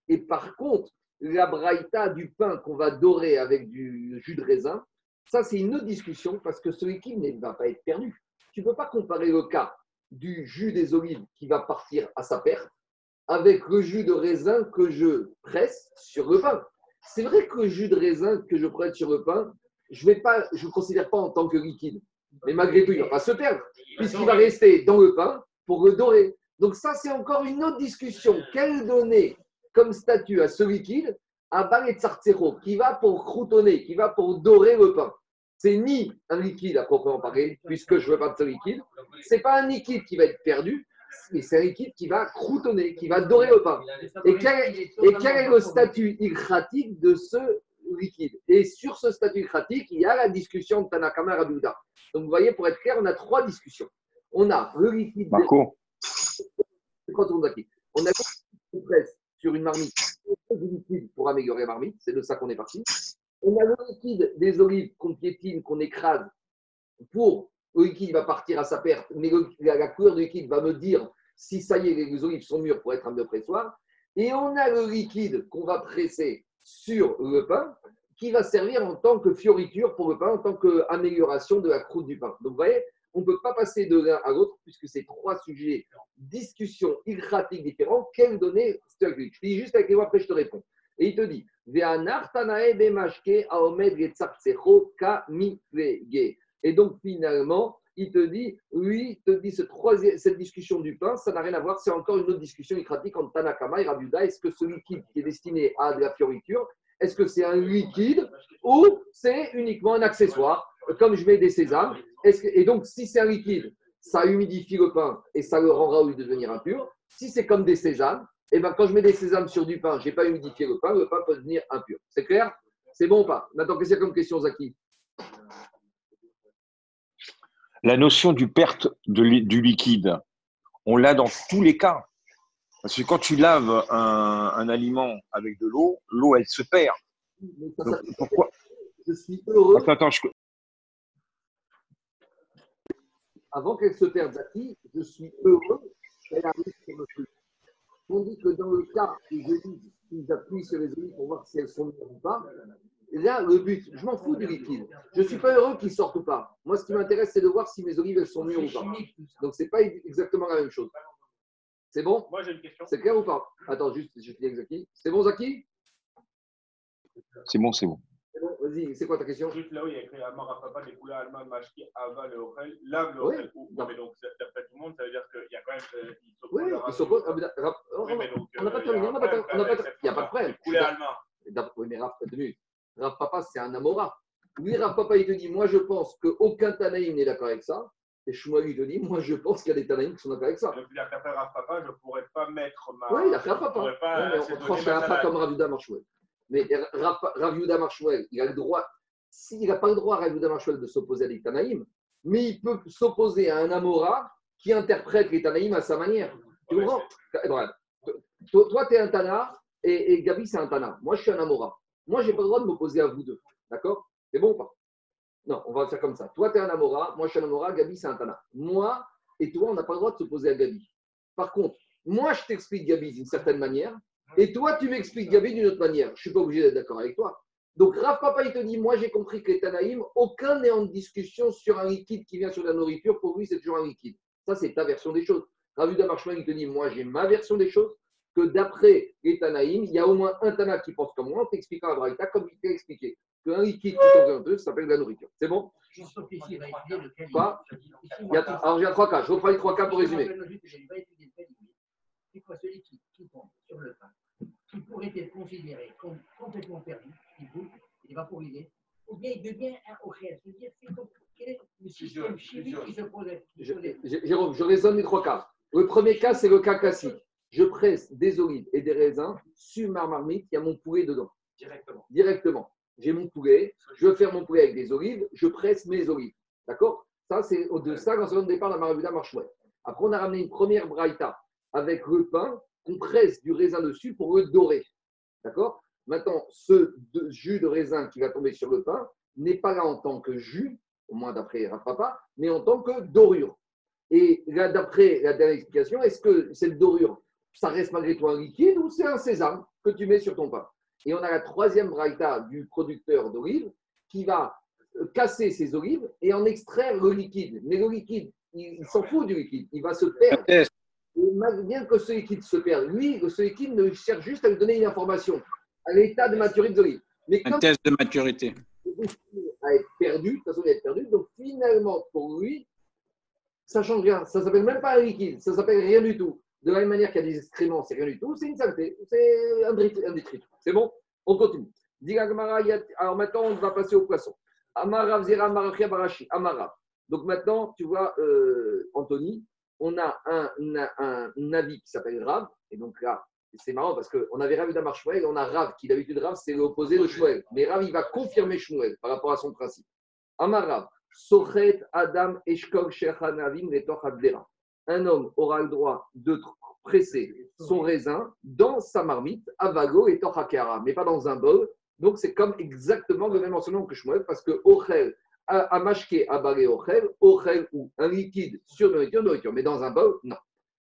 Et par contre, la braïta du pain qu'on va dorer avec du jus de raisin, ça c'est une autre discussion parce que ce liquide ne va pas être perdu. Tu ne peux pas comparer le cas du jus des olives qui va partir à sa perte avec le jus de raisin que je presse sur le pain. C'est vrai que le jus de raisin que je presse sur le pain, je ne le considère pas en tant que liquide. Mais malgré tout, il ne va pas se perdre, puisqu'il va rester dans le pain pour le dorer. Donc ça, c'est encore une autre discussion. Quelle donner comme statut à ce liquide à Tsartsero, qui va pour croutonner, qui va pour dorer le pain C'est ni un liquide à proprement parler, puisque je ne veux pas de ce liquide. C'est pas un liquide qui va être perdu, mais c'est un liquide qui va croutonner, qui va dorer le pain. Et quel, et quel est le statut ilkratique de ce liquide? Et sur ce statut ilkratique, il y a la discussion de Tanakama et. Donc vous voyez, pour être clair, on a trois discussions. On a le liquide. Marco, Quand on, a, on a sur une marmite du liquide pour améliorer la marmite, c'est de ça qu'on est parti. On a le liquide des olives qu'on piétine, qu'on écrase pour le liquide va partir à sa perte, mais la, la couleur du liquide va me dire si ça y est, les olives sont mûres pour être un de pressoir. Et on a le liquide qu'on va presser sur le pain qui va servir en tant que fioriture pour le pain, en tant qu'amélioration de la croûte du pain. Donc vous voyez, on ne peut pas passer de l'un à l'autre puisque c'est trois sujets, discussions ilgratiques différents. Quelle donnée Je te dis juste avec les mots, après je te réponds. Et il te dit. Et donc finalement, il te dit, oui, te dit cette discussion du pain, ça n'a rien à voir, c'est encore une autre discussion ilgratique entre Tanakama et Rabiuda. Est-ce que ce liquide qui est destiné à de la fioriture, est-ce que c'est un liquide ou c'est uniquement un accessoire, comme je mets des sésames Est-ce que- Et donc, si c'est un liquide, ça humidifie le pain et ça le rendra au lieu de devenir impur. Si c'est comme des sésames, et ben quand je mets des sésames sur du pain, je n'ai pas humidifié le pain, le pain peut devenir impur. C'est clair? C'est bon ou pas? Maintenant, qu'est-ce qu'il y a comme question, Zaki? La notion du perte de du liquide, on l'a dans tous les cas. Parce que quand tu laves un, un aliment avec de l'eau, l'eau, elle se perd. Donc, pourquoi je suis heureux Attends, attends, je... avant qu'elle se perde, Zaki, je suis heureux qu'elle arrive sur le truc. Tandis que dans le cas où je dis qu'ils appuient sur les olives pour voir si elles sont mûres ou pas, là, le but, je m'en fous du liquide. Je ne suis pas heureux qu'ils sortent ou pas. Moi, ce qui m'intéresse, c'est de voir si mes olives, elles sont mûres ou pas. Donc, ce n'est pas exactement la même chose. C'est bon? Moi, j'ai une question. C'est clair ou pas? Attends, juste, je finis avec Zaki. C'est bon, Zaki? C'est bon, c'est bon. C'est bon Vas-y, c'est quoi ta question? Juste là où il y a écrit Amar Rapapa, des couleurs allemandes, Mashki, Ava, le Ochel, lave le Oui. Non. Mais donc, d'après tout le monde, ça veut dire qu'il y a quand même. euh, Oui, à ils s'opposent. Rav- Ah, Oui, mais donc, On n'a pas euh, terminé, il y a on n'a un pas problème terminé, on n'a pas avec terminé. Il n'y a pas de problème. Allemandes. D'abord, Oui, mais Rav, deux minutes. Rav Papa, c'est un Amora. Lui, Rav Papa, il te dit Moi, je pense qu'aucun Tanaïm n'est d'accord avec ça. Et Shmuel, il te dit Moi, je pense qu'il y a des Tanaïm qui sont d'accord avec ça. Donc, c'est-à-dire qu'après Rav Papa, je ne pourrais pas mettre ma. Oui, il a fait Rav Papa. euh, on ma pas salade. comme Rav Marshwell. Mais Rav Yuda il a le droit. S'il n'a pas le droit, Rav Yuda Marshwell, de s'opposer à des Tanaïm, mais il peut s'opposer à un Amora qui interprète les Tanaïm à sa manière. Tu comprends Toi, tu es un Tana et, et Gabi, c'est un Tana. Moi, je suis un Amora. Moi, je n'ai pas le droit de m'opposer à vous deux. D'accord C'est bon ou pas Non, on va faire comme ça. Toi, tu es un Amora. Moi, je suis un Amora. Gabi, c'est un Tana. Moi et toi, on n'a pas le droit de s'opposer à Gabi. Par contre, moi, je t'explique Gabi d'une certaine manière. Et toi, tu m'expliques Gabi d'une autre manière. Je ne suis pas obligé d'être d'accord avec toi. Donc, Rav Papa, il te dit Moi, j'ai compris que les Tanaïm, aucun n'est en discussion sur un liquide qui vient sur la nourriture. Pour lui, c'est toujours un liquide. Ça, c'est ta version des choses. Ravuda Marshman, il te dit Moi, j'ai ma version des choses. Que d'après les Tanaïm, il y a au moins un Tana qui pense comme moi. On t'expliquera à Braïta, comme il t'a expliqué, qu'un liquide qui tombe dans deux, ça s'appelle de la nourriture. C'est bon? A- Alors, j'ai un trois cas. Je reprends les trois cas pour résumer. C'est quoi celui qui, qui tombe sur le pain, qui pourrait être considéré comme complètement perdu, qui boule, il est vaporisé, ou bien il devient un ochel. C'est-à-dire, c'est comme quel est le système chimique qui se pose. Jérôme, je raisonne les trois cas. Le premier cas, c'est le cas classique. Je presse des olives et des raisins sur ma marmite, il y a mon poulet dedans, Directement. directement. J'ai mon poulet, je veux faire mon poulet avec des olives, je presse mes olives. D'accord? Ça, c'est de ça, quand on départ, la marabuda marche ouais. Après, on a ramené une première braïta avec le pain, on presse du raisin dessus pour le dorer. D'accord? Maintenant, ce jus de raisin qui va tomber sur le pain n'est pas là en tant que jus, au moins d'après Papa, mais en tant que dorure. Et là, d'après la dernière explication, est-ce que cette dorure, ça reste malgré tout un liquide ou c'est un sésame que tu mets sur ton pain? Et on a la troisième braïta du producteur d'olives qui va euh, casser ses olives et en extraire le liquide. Mais le liquide, il, il s'en fout du liquide, il va se perdre. Bien que ce liquide se perde, lui, ce liquide ne cherche juste à lui donner une information à l'état de maturité de l'olive. Mais Un test de maturité. à être perdu, de toute façon, il être perdu. Donc finalement, pour lui, ça change rien. Ça s'appelle même pas un liquide, ça s'appelle rien du tout. De la même manière qu'il y a des excréments, c'est rien du tout, c'est une saleté, c'est un détritus. C'est bon? On continue. Alors maintenant, on va passer au poisson. Amarav zera barashi. Amarav. Donc maintenant, tu vois, euh, Anthony, on a un, un, un navi qui s'appelle Rav. Et donc là, c'est marrant parce qu'on avait Rav d'Amar Shmuel on a Rav qui d'habitude Rav, c'est l'opposé de Shmuel. Mais Rav, il va confirmer Shmuel par rapport à son principe. Amar Rav. Sochet Adam Eshkog Shechanavim Abdera. Un homme aura le droit de presser son raisin dans sa marmite, avago et tochakara, mais pas dans un bol. Donc c'est comme exactement le même enseignement que Shmuel, parce que Ochel, Amashke, Abalé Ochel, Ochel ou un liquide sur nourriture, nourriture, mais dans un bol, non.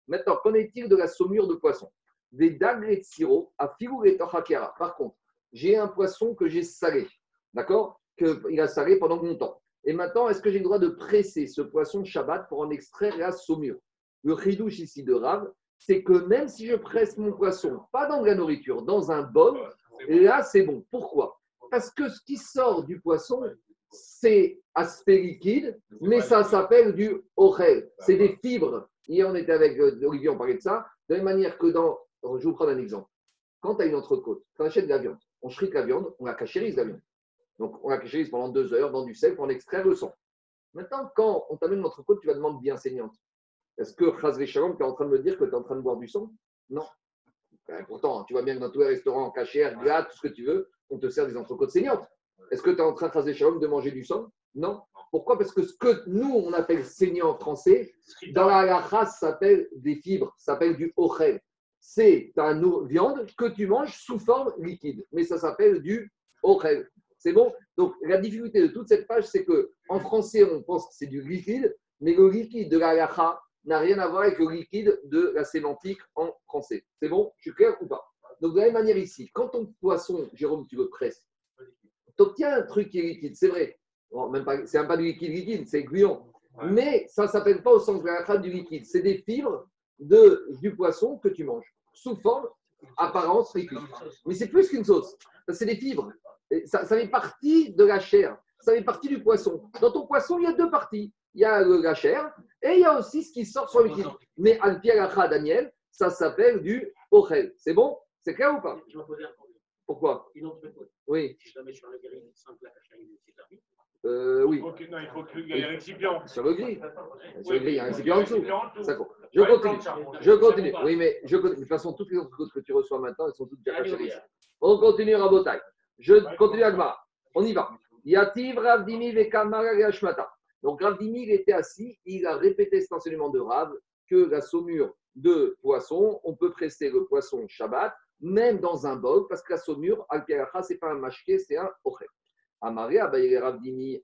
Maintenant, qu'en est-il de la saumure de poisson? Des dagues de sirop à filou et tochakara. Par contre, j'ai un poisson que j'ai salé, d'accord? Qu'il a salé pendant longtemps. Et maintenant, est-ce que j'ai le droit de presser ce poisson Shabbat pour en extraire la saumure? Le chidouche ici de Rav, c'est que même si je presse mon poisson, pas dans de la nourriture, dans un bol, et là, c'est bon. Pourquoi? Parce que ce qui sort du poisson, c'est aspect liquide, mais ça s'appelle du orel. C'est des fibres. Hier, on était avec euh, Olivier, on parlait de ça. De la même manière que dans. Je vais vous prendre un exemple. Quand tu as une entrecôte, tu achètes de la viande, on shrite la viande, on la cachérise la viande. Donc, on la cachérise pendant deux heures dans du sel pour en extraire le sang. Maintenant, quand on t'amène une entrecôte, tu vas demander bien saignante. Est-ce que Chazvé Shalom, tu es en train de me dire que tu es en train de boire du sang? Non. Ben, pourtant, tu vois bien que dans tous les restaurants, cachère, glas, tout ce que tu veux, on te sert des entrecôtes saignantes. Est-ce que tu es en train, Chazvé Shalom, de manger du sang? Non. Pourquoi? Parce que ce que nous, on appelle saignant en français, dans la halakha, ça s'appelle des fibres, ça s'appelle du ochel. c'est ta viande que tu manges sous forme liquide. Mais ça s'appelle du orel. C'est bon? Donc, la difficulté de toute cette page, c'est que en français, on pense que c'est du liquide, mais le liquide de la halacha n'a rien à voir avec le liquide de la sémantique en français. C'est bon? Je suis clair ou pas? Donc, de la même manière ici, quand ton poisson, Jérôme, tu le presses, obtiens un truc qui est liquide, c'est vrai. Bon, même pas, c'est même pas du liquide liquide, c'est gluant. Ouais. Mais ça ne s'appelle pas au sens de la du liquide. C'est des fibres de, du poisson que tu manges, sous forme, apparence liquide. Mais c'est plus qu'une sauce. C'est des fibres. Et Ça, ça fait partie de la chair. Ça fait partie du poisson. Dans ton poisson, il y a deux parties. Il y a la chair et il y a aussi ce qui sort sur le liquide. Mais Alpi Alacha, Daniel, ça s'appelle du ochel. C'est bon? C'est clair ou pas? Je vais poser un problème. Pourquoi? Une autre méthode. Oui. Si sur la grille la. Euh, oui. Il faut que- non, il faut qu'il y ait un récipient. Sur le gris. Sur le gris, il y a un il récipient en dessous. Ça compte. Je continue. Je continue. Oui, mais je continue. De toute façon, toutes les autres choses que tu reçois maintenant, elles sont toutes déjà cachées. On continue à Botaï. Je continue à Gmara. On y va. Yativ Ravdimi Vekamara Gashmata. Donc Ravdimi, il était assis, il a répété cet enseignement de Rav que la saumure de poisson, on peut presser le poisson Shabbat, même dans un bol, parce que la saumure, al ce n'est pas un mashké, c'est un ochel. Amaré, a dit Ravdimi,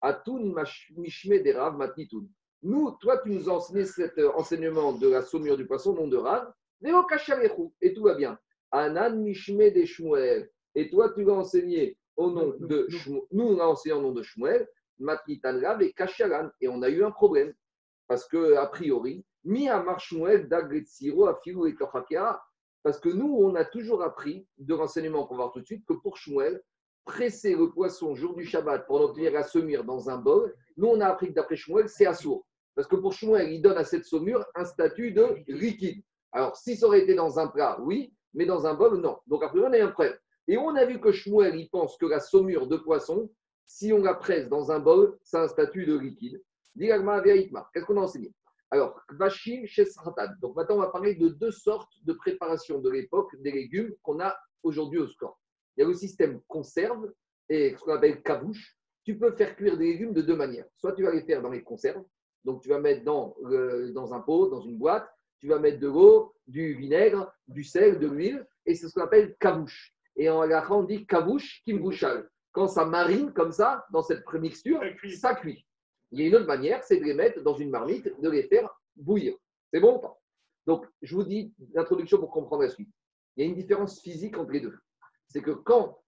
Atun Mishme de Rav Matnitun. Nous, toi, tu nous as enseigné cet euh, enseignement de la saumure du poisson, nom de Rav, et tout va bien. Anan Mishme de Shmuel. Et toi, tu l'as enseigné au nom de Shmuel. Nous, on l'a enseigné au nom de Shmuel, Matnitan Rav et Kachalan. Et on a eu un problème. Parce que, a priori, mi d'Agretsiro afilu et. Parce que nous, on a toujours appris, de renseignements qu'on va voir tout de suite, que pour Shmuel, presser le poisson jour du Shabbat pour en obtenir la saumure dans un bol, nous, on a appris que d'après Shmuel, c'est assourd. Parce que pour Shmuel, il donne à cette saumure un statut de liquide. Alors, si ça aurait été dans un plat, oui, mais dans un bol, non. Donc, après, on a un problème. Et on a vu que Shmuel, il pense que la saumure de poisson, si on la presse dans un bol, c'est un statut de liquide. Qu'est-ce qu'on a enseigné? Alors, Vachim chez Sratan. Donc, maintenant, on va parler de deux sortes de préparation de l'époque des légumes qu'on a aujourd'hui au score. Il y a le système conserve et ce qu'on appelle cabouche. Tu peux faire cuire des légumes de deux manières. Soit tu vas les faire dans les conserves, donc tu vas mettre dans, le- dans un pot, dans une boîte, tu vas mettre de l'eau, du vinaigre, du sel, de l'huile, et c'est ce qu'on appelle cabouche. Et en halakha, on dit cabouche kimbouchal. Quand ça marine comme ça, dans cette prémixture, Ça cuit. ça cuit. Il y a une autre manière, c'est de les mettre dans une marmite, de les faire bouillir. C'est bon ou pas? Donc, je vous dis l'introduction pour comprendre la suite. Il y a une différence physique entre les deux. C'est que quand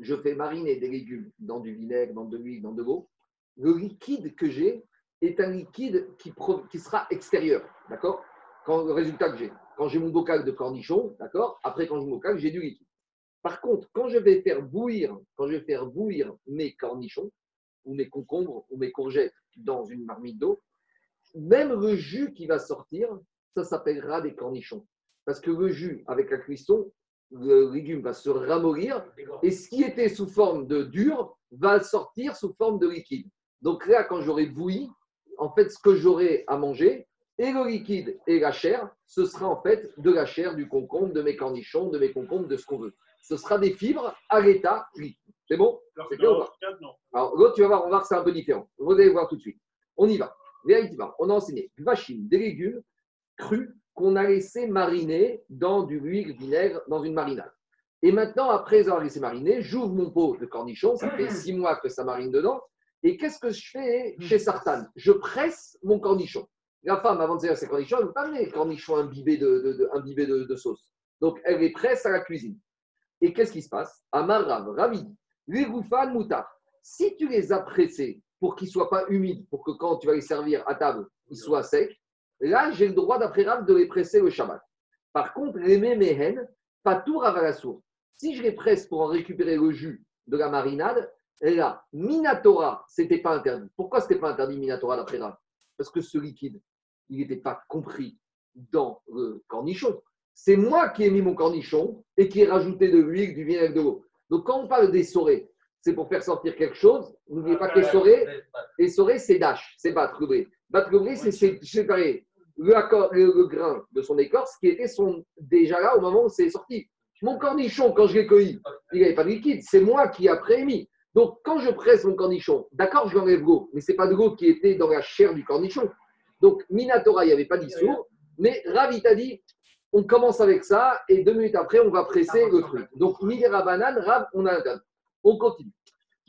je fais mariner des légumes dans du vinaigre, dans de l'huile, dans de l'eau, le liquide que j'ai est un liquide qui, sera extérieur. D'accord? Quand le résultat que j'ai, quand j'ai mon bocal de cornichons, d'accord? Après, quand j'ai mon bocal, j'ai du liquide. Par contre, quand je vais faire bouillir, quand je vais faire bouillir mes cornichons, ou mes concombres, ou mes courgettes dans une marmite d'eau, même le jus qui va sortir, ça s'appellera des cornichons. Parce que le jus, avec la cuisson, le légume va se ramollir et ce qui était sous forme de dur va sortir sous forme de liquide. Donc là, quand j'aurai bouilli, en fait, ce que j'aurai à manger, et le liquide et la chair, ce sera en fait de la chair, du concombre, de mes cornichons, de mes concombres, de ce qu'on veut. Ce sera des fibres à l'état liquide. C'est bon Alors l'autre tu vas voir, on va voir que c'est un peu différent. Vous allez voir tout de suite. On y va. On a enseigné du vachim, des légumes crus qu'on a laissé mariner dans du huile vinaigre, dans une marinade. Et maintenant, après avoir laissé mariner, j'ouvre mon pot de cornichons. Ça fait six mois que ça marine dedans. Et qu'est-ce que je fais chez Sartan Je presse mon cornichon. La femme, avant de servir ses cornichons, elle ne veut pas amener les cornichons imbibés de, de- de- imbibés de- de sauce. Donc, elle les presse à la cuisine. Et qu'est-ce qui se passe? Amar Rav, Ravidi, les goufan moutar. Si tu les as pressés pour qu'ils ne soient pas humides, pour que quand tu vas les servir à table, ils soient secs, là, j'ai le droit, d'après Rav, de les presser le Shabbat. Par contre, les mémehen, pas tout Ravalassour. Si je les presse pour en récupérer le jus de la marinade, là, Minatora, ce n'était pas interdit. Pourquoi ce n'était pas interdit Minatora d'après Rav? Parce que ce liquide, il n'était pas compris dans le cornichon. C'est moi qui ai mis mon cornichon et qui ai rajouté de l'huile, du vinaigre, de l'eau. Donc quand on parle d'essorer, c'est pour faire sortir quelque chose. N'oubliez pas qu'essorer, essorer, c'est dash, c'est battre le. Battre le c'est sé- séparer le, le- le grain de son écorce qui était son, déjà là au moment où c'est sorti. Mon cornichon, quand je l'ai cueilli, il n'avait pas de liquide. C'est moi qui après mis. Donc, quand je presse mon cornichon, d'accord, je lui enlève l'eau, mais ce n'est pas de l'eau qui était dans la chair du cornichon. Donc, Minatora, il n'y avait pas d'issour. Mais Rav, il t'a dit, on commence avec ça et deux minutes après, on va presser le truc. Donc, Midera banane, Rav, on a. On continue.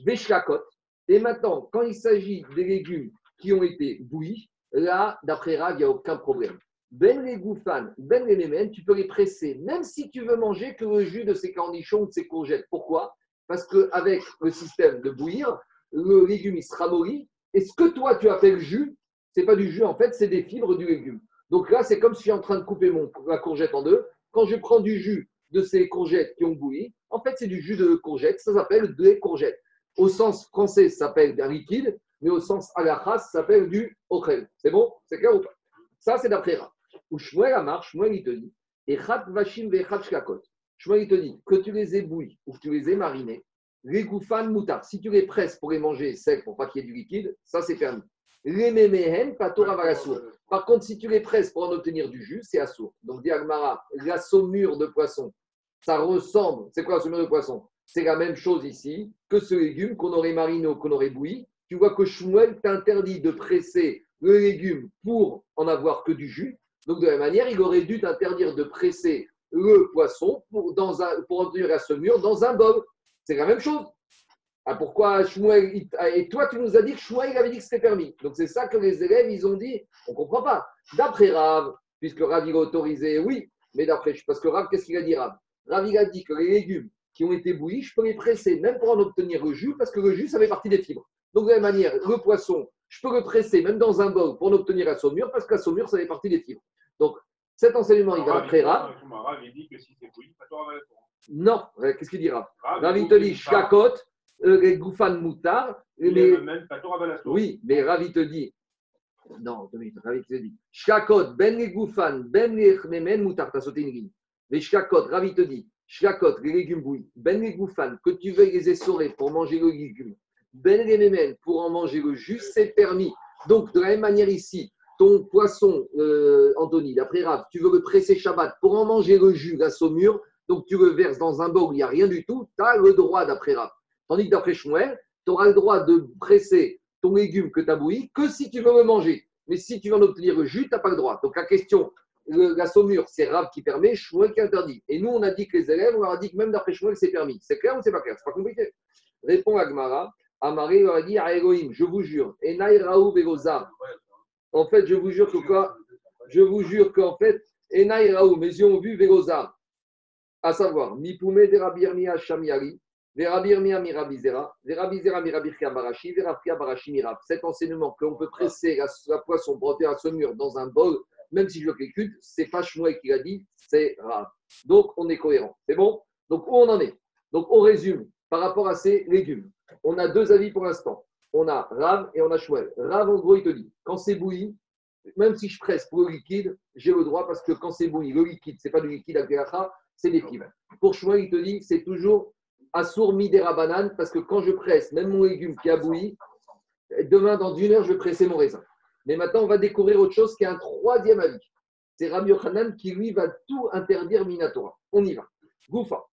Veshlakot. Et maintenant, quand il s'agit des légumes qui ont été bouillis, là, d'après Rav, il n'y a aucun problème. Ben les goufan, ben les mémènes, tu peux les presser, même si tu veux manger que le jus de ces cornichons ou de ces courgettes. Pourquoi? Parce qu'avec le système de bouillir, le légume il sera molli. Et ce que toi tu appelles jus, c'est pas du jus en fait, c'est des fibres du légume. Donc là, c'est comme si je suis en train de couper mon, la courgette en deux. Quand je prends du jus de ces courgettes qui ont bouilli, en fait, c'est du jus de courgette. Ça s'appelle des courgettes. Au sens français, ça s'appelle un liquide, mais au sens alachas, ça s'appelle du ochel. C'est bon? C'est clair ou pas? Ça, c'est d'après Ra. Ou Shmuel Amar, Shmuel il te dit, et chat vashim vechat shkakot. Shmuel il te dit que tu les aies bouillis ou que tu les aies marinés, les goufan moutard, si tu les presses pour les manger secs pour pas qu'il y ait du liquide, ça c'est permis. Les mémehen, patora valassour. Par contre, si tu les presses pour en obtenir du jus, c'est assourd. Donc, dit Agmara, la saumure de poisson, ça ressemble. C'est quoi la saumure de poisson? C'est la même chose ici que ce légume qu'on aurait mariné ou qu'on aurait bouilli. Tu vois que Shmuel t'interdit de presser le légume pour en avoir que du jus. Donc, de la même manière, il aurait dû t'interdire de presser le poisson pour, dans pour obtenir la saumure dans un bol. C'est la même chose. Ah, pourquoi Shmuel ah, Et toi, tu nous as dit que Shmuel avait dit que c'était permis. Donc, c'est ça que les élèves, ils ont dit. On ne comprend pas. D'après Rav, puisque Rav, il a autorisé, oui. Mais d'après, parce que Rav, qu'est-ce qu'il a dit, Rav? Rav, il a dit que les légumes qui ont été bouillis, je peux les presser, même pour en obtenir le jus, parce que le jus, ça fait partie des fibres. Donc, de la même manière, le poisson, je peux le presser, même dans un bol, pour en obtenir la saumure, parce que la saumure, ça fait partie des fibres. Donc, cet enseignement, il va d'après Rav. Rav, il dit que si c'est bouilli, pas toi, Rav. Non, qu'est-ce qu'il dit Rav? Rav, il te dit, les goufan même pas toi, Rav, Oui, mais Ravi te dit. Non, deux minutes, Ravi te dit. Shkakot, ben les goufan, ben les chnemen, moutar, t'as sauté une ligne. Les shkakot, Ravi te dit. Shkakot, les légumes bouillis, ben les goufan, que tu veuilles les essorer pour manger le légume, ben les mémen, pour en manger le jus, c'est permis. Donc, de la même manière ici, ton poisson, euh, Anthony, d'après Rav, tu veux le presser Shabbat pour en manger le jus, la saumure, donc tu le verses dans un bol où il n'y a rien du tout, tu as le droit d'après Rav. Tandis que d'après Shmuel, tu auras le droit de presser ton légume que tu as bouilli que si tu veux le manger. Mais si tu veux en obtenir le jus, tu n'as pas le droit. Donc la question, la saumure, c'est Rav qui permet, Shmuel qui interdit. Et nous, on a dit que les élèves, on leur a dit que même d'après Shmuel, c'est permis. C'est clair ou c'est pas clair? C'est pas compliqué. Répond Agmara. Amaré leur a dit à Elohim, je vous jure, Enai Raoub et. En fait, je vous jure que quoi? Je vous jure qu'en fait, Enai Raoub, mes yeux ont vu Vegozar. À savoir, Mipoumé de Rabbi Shamiari, Mirabizera, Verabi Zera Mirabirkia Barashi, Barashi Mirab. Cet enseignement qu'on peut presser la, poisson pour obtenir la saumure dans un bol, même si je le calcule, c'est pas qui l'a dit, c'est Rav. Donc, on est cohérent. C'est bon? Donc, où on en est? Donc, on résume par rapport à ces légumes. On a deux avis pour l'instant. On a Rav et on a Shmuel. Rav, en gros, il te dit, quand c'est bouilli, même si je presse pour le liquide, j'ai le droit parce que quand c'est bouilli, le liquide, c'est pas du liquide à c'est des fibres. Pour Shmuel, il te dit, c'est toujours Assour midera banane parce que quand je presse, même mon légume qui a bouilli, demain, dans une heure, je vais presser mon raisin. Mais maintenant, on va découvrir autre chose qui est un troisième avis. C'est Rabbi Yochanan qui, lui, va tout interdire Minatora. On y va. Goufa.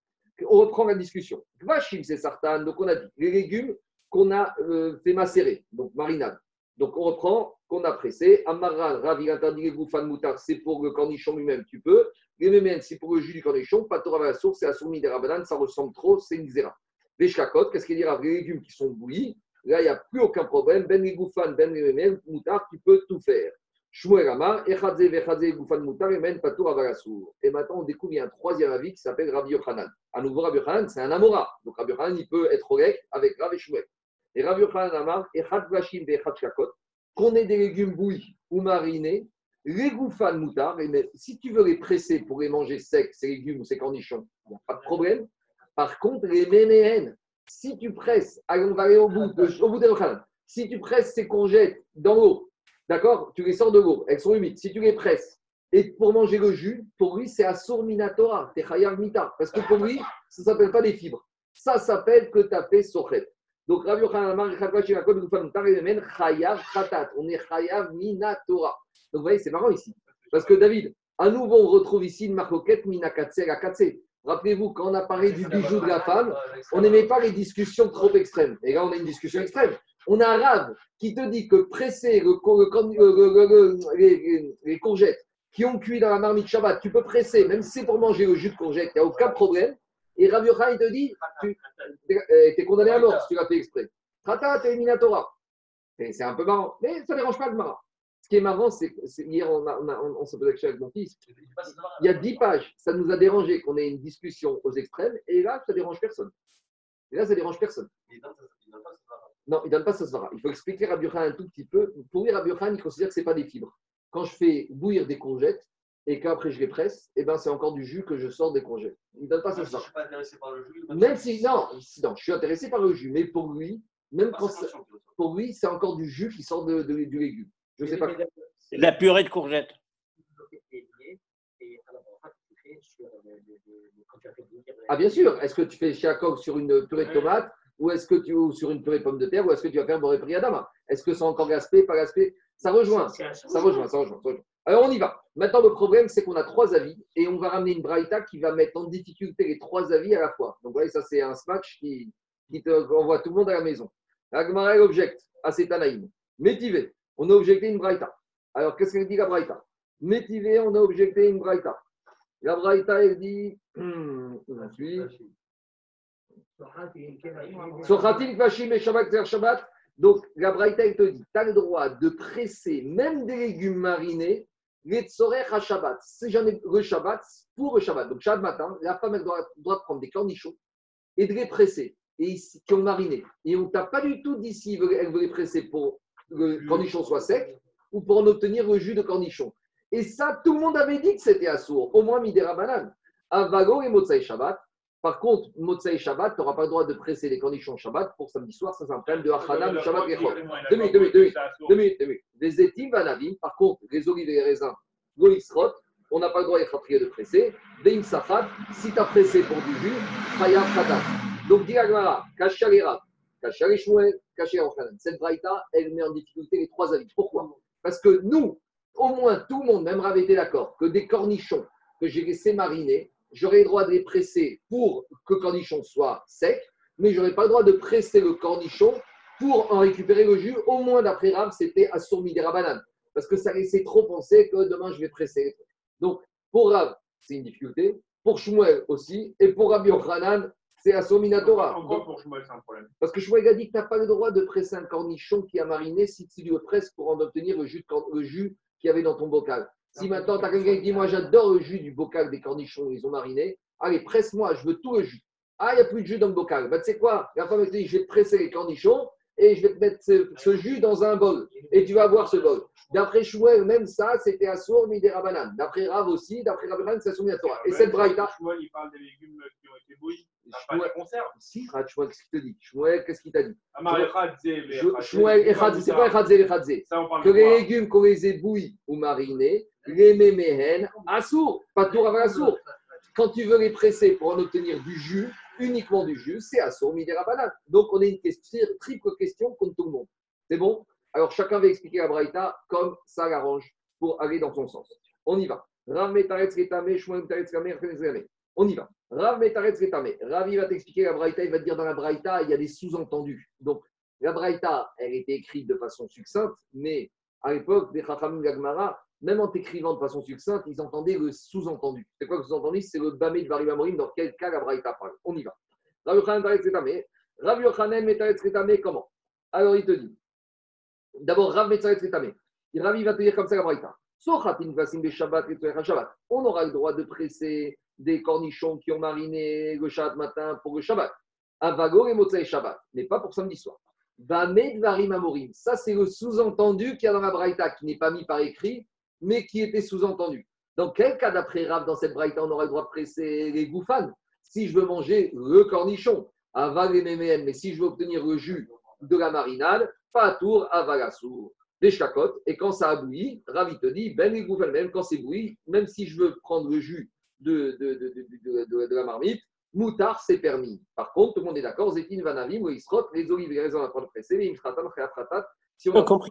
On reprend la discussion. Gvashim, c'est sartan. Donc, on a dit les légumes qu'on a euh, fait macérer, donc marinade. Donc, on reprend qu'on a pressé. Amaran, Ravi interdit les goufan moutar, c'est pour le cornichon lui-même, tu peux. Les c'est pour le jus du cornichon. Patora la source, c'est assourmi des rabanan, ça ressemble trop, c'est une zéra. Qu'est-ce qu'il dira Les légumes qui sont bouillis, là, il n'y a plus aucun problème. Ben les goufan, ben les mémènes, moutar, tu peux tout faire. Shmuel Echadze vechadze goufan moutar, et men patora avalassour. Et maintenant, on découvre il y a un troisième avis qui s'appelle Rabbi Yochanan. À nouveau, Rabbi Yochanan, c'est un Amora. Donc, Rabbi Yochanan, il peut être correct avec Rav et Shmuel. Et Rabbi Yochanan Amar, Echad vashim vechad shkakot, qu'on ait des légumes bouillis ou marinés, les goufan moutards, mais si tu veux les presser pour les manger secs, ces légumes ou ces cornichons, il n'y a pas de problème. Par contre, les méméennes, si tu presses, allez, on aller au bout, au bout si tu presses ces courgettes dans l'eau, d'accord, tu les sors de l'eau, elles sont humides, si tu les presses, et pour manger le jus, pour lui, c'est Assour Minatora, t'es Mita, parce que pour lui, ça ne s'appelle pas des fibres. Ça s'appelle que tu fait Sochet. Donc, Rabbi Yochanan Amar, mémènes, Chayav. On est Chayav Minatora. Donc, vous voyez, c'est marrant ici. Parce que David, à nouveau, on retrouve ici une marcoquette Minakatse la Katse. Rappelez-vous, quand on a parlé du bijou de la femme, on n'aimait pas les discussions trop extrêmes. Et là, on a une discussion extrême. On a un rave qui te dit que presser les- les courgettes qui ont cuit dans la marmite Shabbat, tu peux presser, même si c'est pour manger au jus de courgette, il n'y a aucun problème. Et Rabbi Yochanan, il te dit, tu es condamné à mort si tu l'as fait exprès. Trata, t'es C'est un peu marrant, mais ça ne dérange pas le marrant. Ce qui est marrant, c'est hier, on, a, on, a- on, avec mon fils. Il y a 10 pages, ça nous a dérangé qu'on ait une discussion aux extrêmes, et là, ça dérange personne. Et là, ça dérange personne. Non, il ne donne pas ça svara. Il faut expliquer Rabbi Yochanan un tout petit peu. Pour lui, Rabbi Yochanan, il considère que ce n'est pas des fibres. Quand je fais bouillir des courgettes et qu'après je les presse, eh ben, c'est encore du jus que je sors des courgettes. Il ne donne pas ça Je ne suis pas intéressé par le jus. Même si, non, si- non, je suis intéressé par le jus, mais pour lui, même quand c'est- pour lui, c'est encore du jus qui sort de, de- du légume. Je ne sais pas. C'est la purée de courgettes. Ah, bien sûr. Est-ce que tu fais chiakov sur une purée de tomate ou est-ce que tu ou sur une purée de pommes de terre ou est-ce que tu vas faire boré priadama Est-ce que c'est encore gaspé, pas gaspé? Ça rejoint. Ça rejoint, ça rejoint, ça rejoint. Alors on y va. Maintenant, le problème, c'est qu'on a trois avis et on va ramener une braïta qui va mettre en difficulté les trois avis à la fois. Donc, vous voyez, ça, c'est un smash qui, te envoie tout le monde à la maison. Agmara objecte à cet anaïm. Métivé, on a objecté une braïta. Alors, qu'est-ce qu'elle dit la braïta? Métivé, on a objecté une braïta. La braïta, elle dit. hum. Sochatim Kvashim et Shabbat Shabbat. Donc, la Braïta, elle te dit, tu as le droit de presser même des légumes marinés, Shabbat. Si j'en ai le Shabbat, pour le Shabbat. Donc, Shabbat matin, la femme, elle doit, doit prendre des cornichons et de les presser, et qui ont mariné. Et on ne t'a pas du tout dit si elle veut les presser pour que le cornichon soit sec ou pour en obtenir le jus de cornichon. Et ça, tout le monde avait dit que c'était assourd, au moins Midera Banane. Avago et Motsai Shabbat. Par contre, Motsai Shabbat, tu n'auras pas le droit de presser les cornichons Shabbat pour samedi soir. Ça, c'est un problème de Hachana, du Shabbat Gechot. Deux minutes, deux minutes, deux minutes. Deux minutes, deux minutes. Les étimes vanavim, par contre, les olives et les raisins, goïsrot, on n'a pas le droit d'être de presser. Veim sachat, si tu as pressé pour du jus, chayav khatat. Donc, dit Agmara, kasha les rochanan. Cette braïta, elle met en difficulté les trois avis. Pourquoi? Parce que nous, au moins tout le monde, même Rav était d'accord, que des cornichons que j'ai laissés mariner, j'aurais le droit de les presser pour que le cornichon soit sec, mais je n'aurais pas le droit de presser le cornichon pour en récupérer le jus. Au moins, d'après Rav, c'était à Sourmidera banane. Parce que ça laissait trop penser que demain, je vais presser. Donc, pour Rav, c'est une difficulté. Pour Shmuel aussi. Et pour Rabbi Yochanan, c'est. En gros, pour Shmuel, c'est un problème. Parce que Shmuel a dit que tu n'as pas le droit de presser un cornichon qui a mariné si tu le presses pour en obtenir le jus, le jus qu'il y avait dans ton bocal. Si maintenant tu as quelqu'un qui dit Moi j'adore le jus du bocal des cornichons, ils ont mariné, allez, presse-moi, je veux tout le jus. Ah, il n'y a plus de jus dans le bocal. Bah, tu sais quoi? La femme elle te dit Je vais te presser les cornichons et je vais te mettre ce, ce jus dans un bol. Et tu vas avoir ce bol. D'après Shmuel, même ça, c'était Assour Midera Banane. D'après Rav aussi, d'après Rav Yochanan, c'est Assour Minatora. Et cette braïta, Shmuel, il parle des légumes qui ont été bouillis. Des conserves. si, qu'est-ce qu'il te dit? Shmuel, qu'est-ce qu'il t'a dit? Echadze, Echadze, Shmuel, c'est quoi. Echadze, que les légumes qu'on les ait bouillis ou marinés, les méméhen, assour, pas avant assour. Quand tu veux les presser pour en obtenir du jus, uniquement du jus, c'est assour, midera banane. Donc on a une question, triple question contre tout le monde. C'est bon? Alors chacun va expliquer la braïta comme ça l'arrange pour aller dans son sens. On y va. On y va. Rav metaretz. Ravi va t'expliquer la braïta, il va te dire dans la braïta, il y a des sous-entendus. Donc la braïta, elle était écrite de façon succincte, mais à l'époque des Chachamim Gagmara, même en t'écrivant de façon succincte, ils entendaient le sous-entendu. C'est quoi le sous-entendu? C'est le Bamé de Varim Amorim, dans quel cas la braïta parle. On y va. Rabbi Yochanan. Rabbi Yochanan comment? Alors il te dit, d'abord Rav Metaretz Ketame. Ravi va te dire comme ça la braïta. Shabbat. On aura le droit de presser des cornichons qui ont mariné le Shabbat matin pour le Shabbat. Avago et Motzei Shabbat, mais pas pour samedi soir. Vamed Varim Amorim. Ça, c'est le sous-entendu qu'il y a dans la Braïta, qui n'est pas mis par écrit, mais qui était sous-entendu. Dans quel cas, d'après Rav, dans cette Braïta, on aura le droit de presser les gouffanes Si je veux manger le cornichon, aval et mémène, mais si je veux obtenir le jus de la marinade, pas à tour, aval à sourd. Des chacottes, et quand ça a bouilli, Rav, il te dit, ben les gouffanes, même quand c'est bouilli, même si je veux prendre le jus de, de, de, de, la marmite, Moutard, c'est permis. Par contre, tout le monde est d'accord, Zétine, Vanavim, Moïsrot, les olives les raisins, on va pas le presser, mais Imfratam, Réafratat. Si on a compris.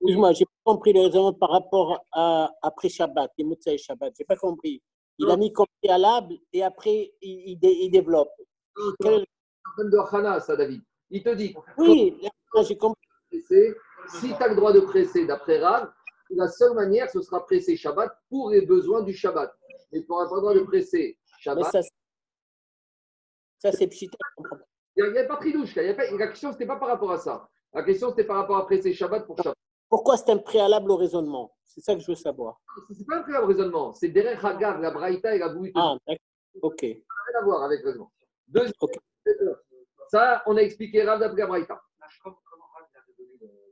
Excuse-moi, j'ai compris le raisonnement par rapport à après Shabbat, les Motsai Shabbat. J'ai pas compris. Il a mis comme préalable et après il, il dé- il développe. Quel- problème de Hana, ça, David. Il te dit, Oui, là, j'ai compris. presser, si tu as le droit de presser d'après Rav, la seule manière, ce sera presser Shabbat pour les besoins du Shabbat. Mais tu n'auras pas le droit de presser Mais Shabbat. ça, c'est- ça c'est pchita. Il n'y avait pas il y avait pas- La question, ce n'était pas par rapport à ça. La question, c'était par rapport à presser Shabbat pour Shabbat. Pourquoi c'est un préalable au raisonnement? C'est ça que je veux savoir. Ce n'est pas un préalable raisonnement. C'est derrière Hagav, la Braïta et la Bouïta. Ah, d'accord. Ok. rien à voir avec le raisonnement. Deuxième, Ok. ça, on a expliqué Rav d'après la Braïta.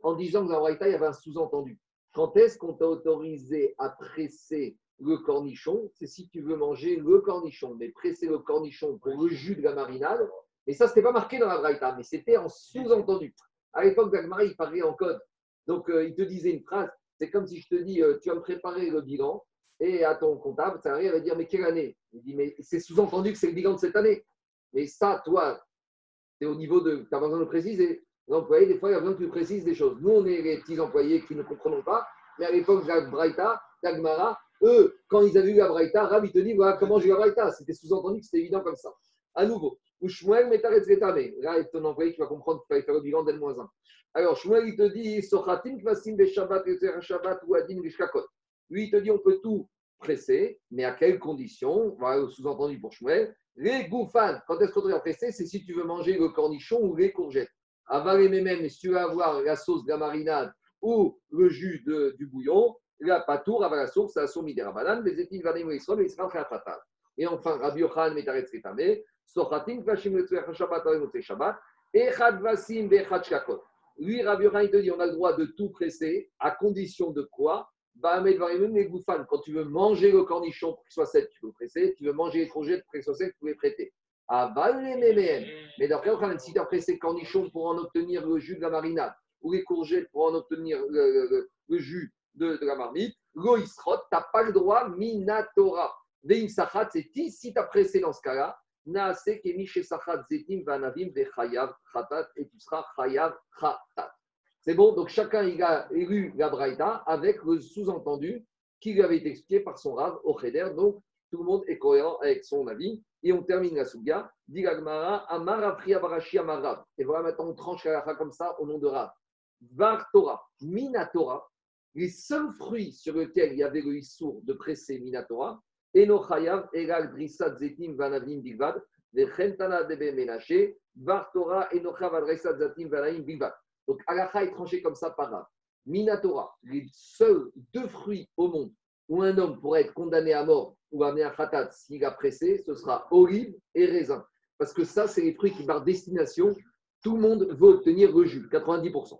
En disant que la Braïta, il y avait un sous-entendu. Quand est-ce qu'on t'a autorisé à presser le cornichon? C'est si tu veux manger le cornichon. Mais presser le cornichon pour le jus de la marinade, et ça, ce n'était pas marqué dans la Braïta, mais c'était en sous-entendu. À l'époque d'Agmara, il parlait en code. Donc, euh, il te disait une phrase. C'est comme si je te dis, euh, tu vas me préparer le bilan, et à ton comptable, ça arrive à dire, mais quelle année? Il dit, mais c'est sous-entendu que c'est le bilan de cette année. Mais ça, toi, c'est au niveau de. Tu as besoin de le préciser. L'employé, des fois, il a besoin que tu précises des choses. Nous, on est les petits employés qui ne comprenons pas. Mais à l'époque la Braïta, d'Agmara, eux, quand ils avaient eu la Braïta, Rab, te dit voilà comment j'ai eu la Braïta. C'était sous-entendu que c'était évident comme ça. À nouveau, ou Shmuel Metaretz Getame. Là, ton employé qui va comprendre qu'il fallait faire le bilan d'N-1. Alors, Shmuel, il te dit Sochatim Kvasim Beshabbat Shabbat ou Adim Gishkakot. Lui, il te dit on peut tout presser, mais à quelles conditions Voilà sous-entendu pour Shmuel. Les quand est-ce qu'on doit presser? C'est si tu veux manger le cornichon ou les courgettes. Avaler même, si tu veux avoir la sauce de la marinade ou le jus du bouillon, la patour, avant la source, la source midera banane, vadim israël, les israël fatal. Et enfin, Rabbi Yochanan metaretz ketame, sochatim kvashim letzvech shabbat al motzei shabbat, echad vasim ve'echad shakot. Lui, Rabbi Yochanan, il te dit, on a le droit de tout presser, à condition de quoi? Goufan. Quand tu veux manger le cornichon pour qu'il soit sec, tu peux presser. Tu veux manger les courgettes pour qu'il soit sec, tu peux les prêter. Les mémènes. Mais d'après si tu as pressé le cornichon pour en obtenir le jus de la marinade, ou les courgettes pour en obtenir le, jus de, la marmite, l'oisrot, tu n'as pas le droit, minatora. Veim sachat, c'est si tu as pressé dans ce cas-là, naase sachat zetim vanavim vechayav chatat, et tu seras chayav chatat. C'est bon, donc chacun il a lu la Braïta avec le sous-entendu qui lui avait été expliqué par son Rav au Cheder. Donc tout le monde est cohérent avec son avis. Et on termine la Souga. Dit l'Agmara, Amar Apria Barashi Amar Rav. Et voilà, maintenant on tranche la comme ça au nom de Rav. Var Torah, Minatora, les seuls fruits sur lesquels il y avait le Issour de presser Minatora, Eno Chayav, Egal Drissat Zetim Vanavim Vechentana Debe Menaché, Drissat Zetim Vanavim. Donc, Alakha est tranché comme ça par Rav. Minatora, les seuls deux fruits au monde où un homme pourrait être condamné à mort ou amené à khatat s'il a pressé, ce sera olive et raisin. Parce que ça, c'est les fruits qui, par destination, tout le monde veut obtenir le jus, 90%.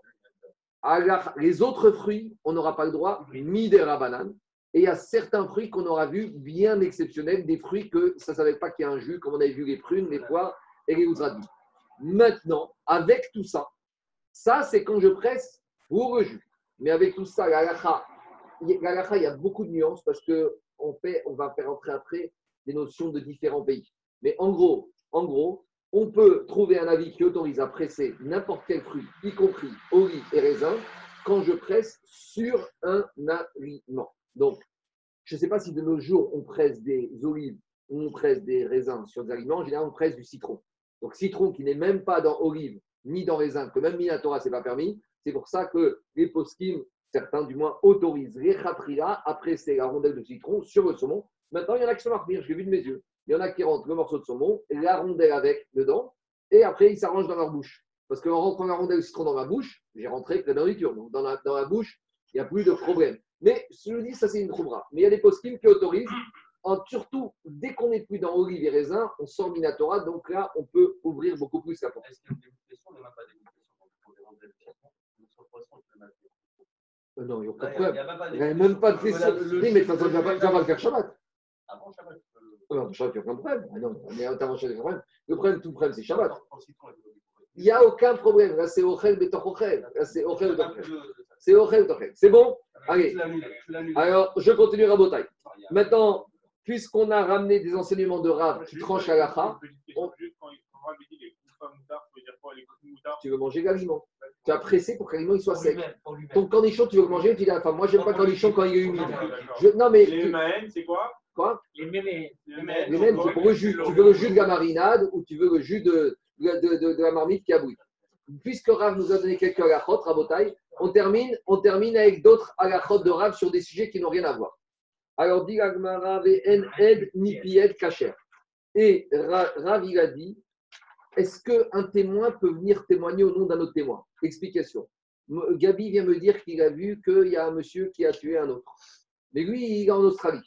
Alors, les autres fruits, on n'aura pas le droit, midera banane. Et il y a certains fruits qu'on aura vus bien exceptionnels, des fruits que ça ne savait pas qu'il y a un jus, comme on avait vu les prunes, les poires et les ouzradis. Maintenant, avec tout ça, ça, c'est quand je presse pour le jus. Mais avec tout ça, la halakha, il y a- la halakha, il y a beaucoup de nuances parce qu'on on va faire entrer après des notions de différents pays. Mais en gros, en gros, on peut trouver un avis qui autorise à presser n'importe quel fruit, y compris olive et raisin, quand je presse sur un aliment. Donc, je ne sais pas si de nos jours, on presse des olives ou on presse des raisins sur des aliments. En général, on presse du citron. Donc, citron qui n'est même pas dans olive ni dans raisin, que même Minatora, ce n'est pas permis. C'est pour ça que les poskim, certains du moins, autorisent les khatrila à presser la rondelle de citron sur le saumon. Maintenant, il y en a qui sont marqués, je l'ai vu de mes yeux. Il y en a qui rentrent le morceau de saumon, la rondelle avec dedans, et après, ils s'arrangent dans leur bouche. Parce qu'en rentrant la rondelle de citron dans ma bouche, j'ai rentré que la nourriture. Donc, dans la, dans la bouche, il n'y a plus de problème. Mais je le dis, ça, c'est une troubra. Mais il y a des poskim qui autorisent, en, surtout dès qu'on n'est plus dans olive et raisin, on sort Minatora. Donc là, on peut ouvrir beaucoup plus la porte. A. Euh, Non, il n'y a aucun Il problème. n'y a Il n'y a même pas de question. Oui, mais tu ne vas pas le faire Shabbat. Avant Shabbat, peux le- Ah Non, Shabbat, tu n'as aucun problème. Ah non, mais t'as Shabbat, problème. Le problème, tout le problème, c'est Shabbat. Il n'y a aucun problème. Là, c'est Ochel Betoch Ochel. Là, c'est Ochel Pas Betoch Ochel. C'est Ochel Betoch Ochel. C'est bon Allez. L'annules. Alors, je continue Rabotai. Il y a- Maintenant, puisqu'on a ramené des enseignements de Rav qui tranchent à la moutards tu veux manger l'aliment. Tu as pressé pour que l'aliment il soit sec. Ton cornichon, tu veux le manger, tu dis à la femme, moi, j'aime pas le cornichon quand il est humide. Ah. Je- non, mais Les tu- c'est quoi quoi Les mémés. Les Les mêmes, c'est pour le jus. Tu veux le jus de la marinade ou tu veux le jus de, de, de- de- de la marmite qui a bouilli. Puisque Rav nous a donné quelques halachot, Rabotai, On termine, on termine avec d'autres halachot de Rav sur des sujets qui n'ont rien à voir. Alors, dit Agmara, ed ni pied kacher. Et Ra- Rav, il a dit est-ce qu'un témoin peut venir témoigner au nom d'un autre témoin? Explication. Gabi vient me dire qu'il a vu qu'il y a un monsieur qui a tué un autre. Mais lui, il est en Australie.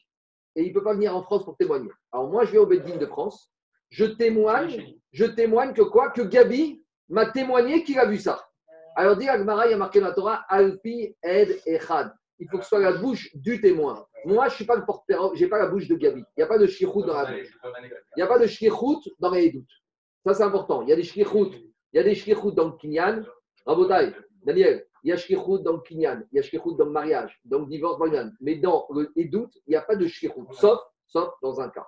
Et il ne peut pas venir en France pour témoigner. Alors moi, je vais au Beddin de France. Je témoigne, je témoigne que quoi? Que Gabi m'a témoigné qu'il a vu ça. Alors, dit Agmara, il y a marqué dans la Torah, Alpi Ed Echad. Il faut que ce soit la bouche du témoin. Moi, je suis pas le porte-parole, je n'ai pas la bouche de Gabi. Il n'y a pas de shirout dans la bouche. Il n'y a pas de shlichut dans les doutes. Ça, c'est important. Il y a des shlichut. Il y a des shlichut dans le kinyan. Rabotai, Daniel, il y a shlichut dans le kinyan. Il y a shlichut dans le mariage, dans le divorce, dans le. Mais dans le doute, il n'y a pas de shlichut. Sauf, sauf dans un cas.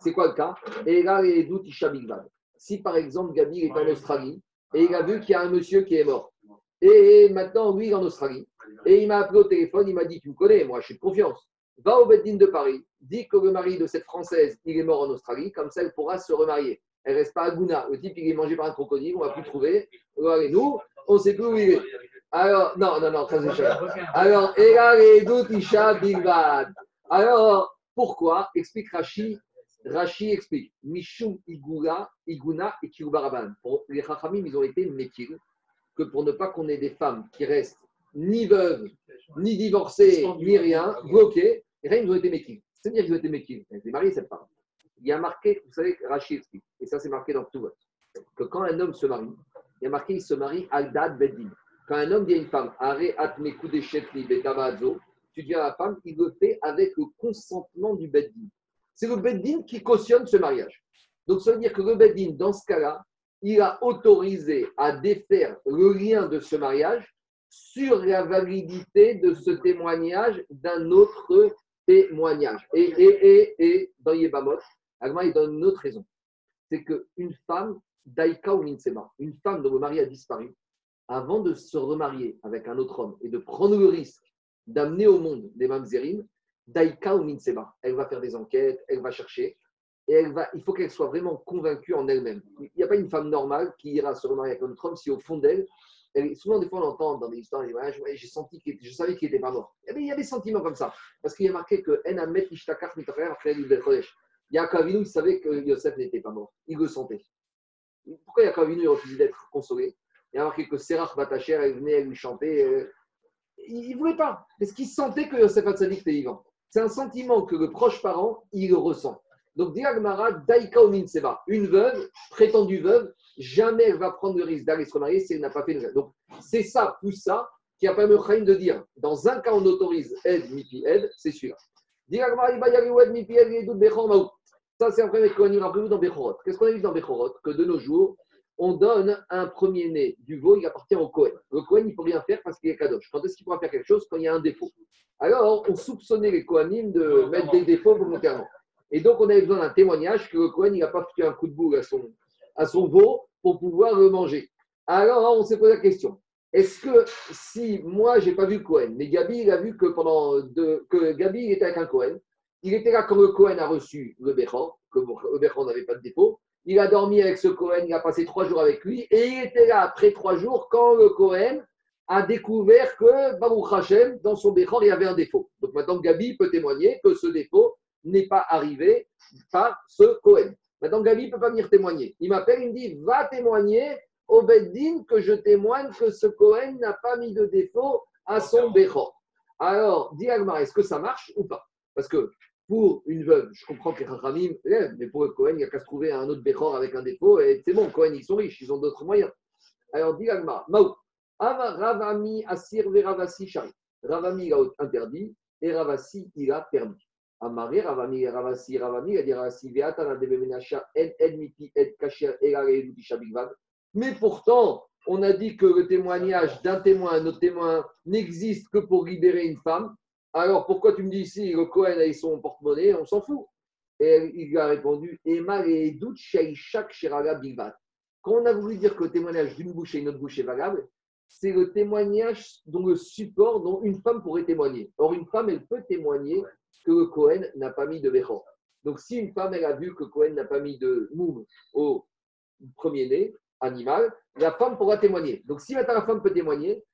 C'est quoi le cas? Et là, les doutes, Bigvad. Si par exemple, Gabi est en Australie et il a vu qu'il y a un monsieur qui est mort. Et maintenant, lui, il est en Australie. Et il m'a appelé au téléphone, il m'a dit Tu me connais, moi, je suis de confiance. Va au Beddin de Paris, dis que le mari de cette Française, il est mort en Australie, comme ça, elle pourra se remarier. Elle reste pas à Gouna. Le type, il est mangé par un crocodile, on ne va plus le trouver. Nous, on ne sait plus où il est. Alors, non, non, non, cher. Alors. Alors, pourquoi? Explique Rashi. Rashi explique Mishum Igula, Iguna et Kirubaraban. Les Chachamim, ils ont été mékil, que pour ne pas qu'on ait des femmes qui restent ni veuves, ni divorcées, ni rien, bloquées, et rien, ils ont été mékil. C'est-à-dire qu'ils ont été mékil. Elles étaient mariées, cette femme. Il y a marqué, vous savez, explique, et ça c'est marqué dans tout que quand un homme se marie, il y a marqué il se marie Aldad Beddin. Quand un homme dit à une femme, Are atmeku deshetli betavazo, tu dis à la femme, il le fait avec le consentement du Beddin. C'est le Beddin qui cautionne ce mariage. Donc ça veut dire que le Beddin, dans ce cas-là, il a autorisé à défaire le lien de ce mariage sur la validité de ce témoignage d'un autre témoignage. Et, et, et, et dans Yébamot, Agma, il donne une autre raison. C'est qu'une femme, Daika ou Minsema, une femme dont le mari a disparu, avant de se remarier avec un autre homme et de prendre le risque d'amener au monde des mamzerim, Daika ou Minsema, elle va faire des enquêtes, elle va chercher, et il faut qu'elle soit vraiment convaincue en elle-même. Il n'y a pas une femme normale qui ira se remarier avec un autre homme si au fond d'elle, elle- souvent des fois on entend dans des histoires, elle dit, Ouais, je- j'ai senti qu'il je savais qu'il n'était pas mort. Eh il y a des sentiments comme ça, parce qu'il y a marqué que. Yaakov il savait que Yosef n'était pas mort, il le sentait. Pourquoi Yaakov il refusait d'être consolé? Il y a marqué que Serach Batacher, elle venait, elle lui chantait. euh, il ne voulait pas, parce qu'il sentait que Yosef Hatzadik était vivant. C'est un sentiment que le proche parent, il le ressent. Donc, Diagmara, Daika Omin Seba, une veuve, prétendue veuve, jamais elle va prendre le risque d'aller se remarier si elle n'a pas fait le Donc, c'est ça, plus ça, qui a permis au Chaim de dire dans un cas, on autorise aide, mipi aide, c'est celui-là. Ça, c'est un problème qu'on a vu dans Bechorot. Qu'est-ce qu'on a vu dans Bechorot? Que de nos jours, on donne un premier-né du veau, il appartient au Cohen. Le Cohen, il ne peut rien faire parce qu'il est Kadosh. Quand est-ce qu'il pourra faire quelque chose? Quand il y a un défaut. Alors, on soupçonnait les Kohanim de mettre des défauts volontairement. Et donc, on avait besoin d'un témoignage que le Cohen n'a pas foutu un coup de boule à son, à son veau pour pouvoir le manger. Alors, on s'est posé la question. Est-ce que si moi, je n'ai pas vu Cohen, mais Gabi, il a vu que pendant deux, que Gabi il était avec un Cohen, il était là quand le Cohen a reçu le Bechor, que le Bechor n'avait pas de défaut, il a dormi avec ce Cohen, il a passé trois jours avec lui, et il était là après trois jours quand le Cohen a découvert que Baruch dans son Bechor, il y avait un défaut. Donc maintenant, Gabi peut témoigner que ce défaut n'est pas arrivé par ce Cohen. Maintenant, Gabi ne peut pas venir témoigner. Il m'appelle, il me dit Va témoigner au Beddin que je témoigne que ce Cohen n'a pas mis de défaut à son Bechor. Alors, dis Agmar, est-ce que ça marche ou pas? Parce que pour une veuve, je comprends que les lèvent, mais pour le Cohen, il n'y a qu'à se trouver un autre Bechor avec un défaut et c'est bon, Cohen, ils sont riches, ils ont d'autres moyens. Alors, dis Agmar, Maou, Ava Ravami Asir Veravasi Shari. Ravami, il a interdit et Ravasi, il a permis. Amaré, Ravami, Ravasi, Ravami, il a dit Ravasi, Veatana Debemenasha, En Edmiti, Ed Kasher, Elare, Elutisha Bigvan. Mais pourtant, on a dit que le témoignage d'un témoin à un autre témoin n'existe que pour libérer une femme. Alors pourquoi tu me dis ici, le Cohen a son porte-monnaie, on s'en fout Et il a répondu Emma et doute chaque sheraga bilbat. Quand on a voulu dire que le témoignage d'une bouche et une autre bouche est valable, c'est le témoignage dont le support dont une femme pourrait témoigner. Or, une femme, elle peut témoigner que le Cohen n'a pas mis de béchor. Donc, si une femme, elle a vu que Cohen n'a pas mis de moum au premier-né, animal, la femme pourra témoigner. Donc, si maintenant la femme peut témoigner,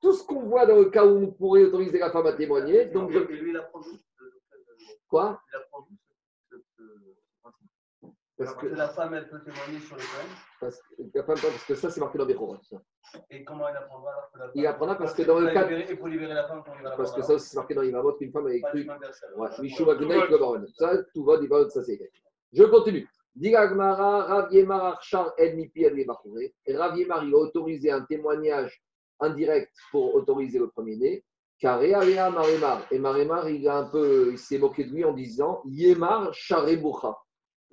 tout ce qu'on voit dans le cas où on pourrait autoriser la femme à témoigner. Donc, Et lui, il apprend d'où ce- ce- quoi? Il apprend d'où ce- ce- ce principe Parce que, la femme, elle peut témoigner sur le Cohen. parce, que, parce ça, c'est marqué dans Bechorot. ça. Et comment il apprendra alors que la femme. Il apprendra parce que dans le cadre- libérer- Et pour libérer la femme, quand il va la Parce que ça, c'est marqué dans Imamot qu'une femme avait Pas cru. du universel. Ouais, Mishum Aguna et Baron. Ça, tout va, Baron, ça c'est écrit. Je continue. Diga Gmara, Rav Yemar Archar El Mipi El Yebachouré. Rav Yemar, il a autorisé un témoignage indirect pour autoriser le premier-né. Car Réaléa Maremar. Et Maremar, il, a un peu, il s'est moqué de lui en disant Yemar Sharebucha.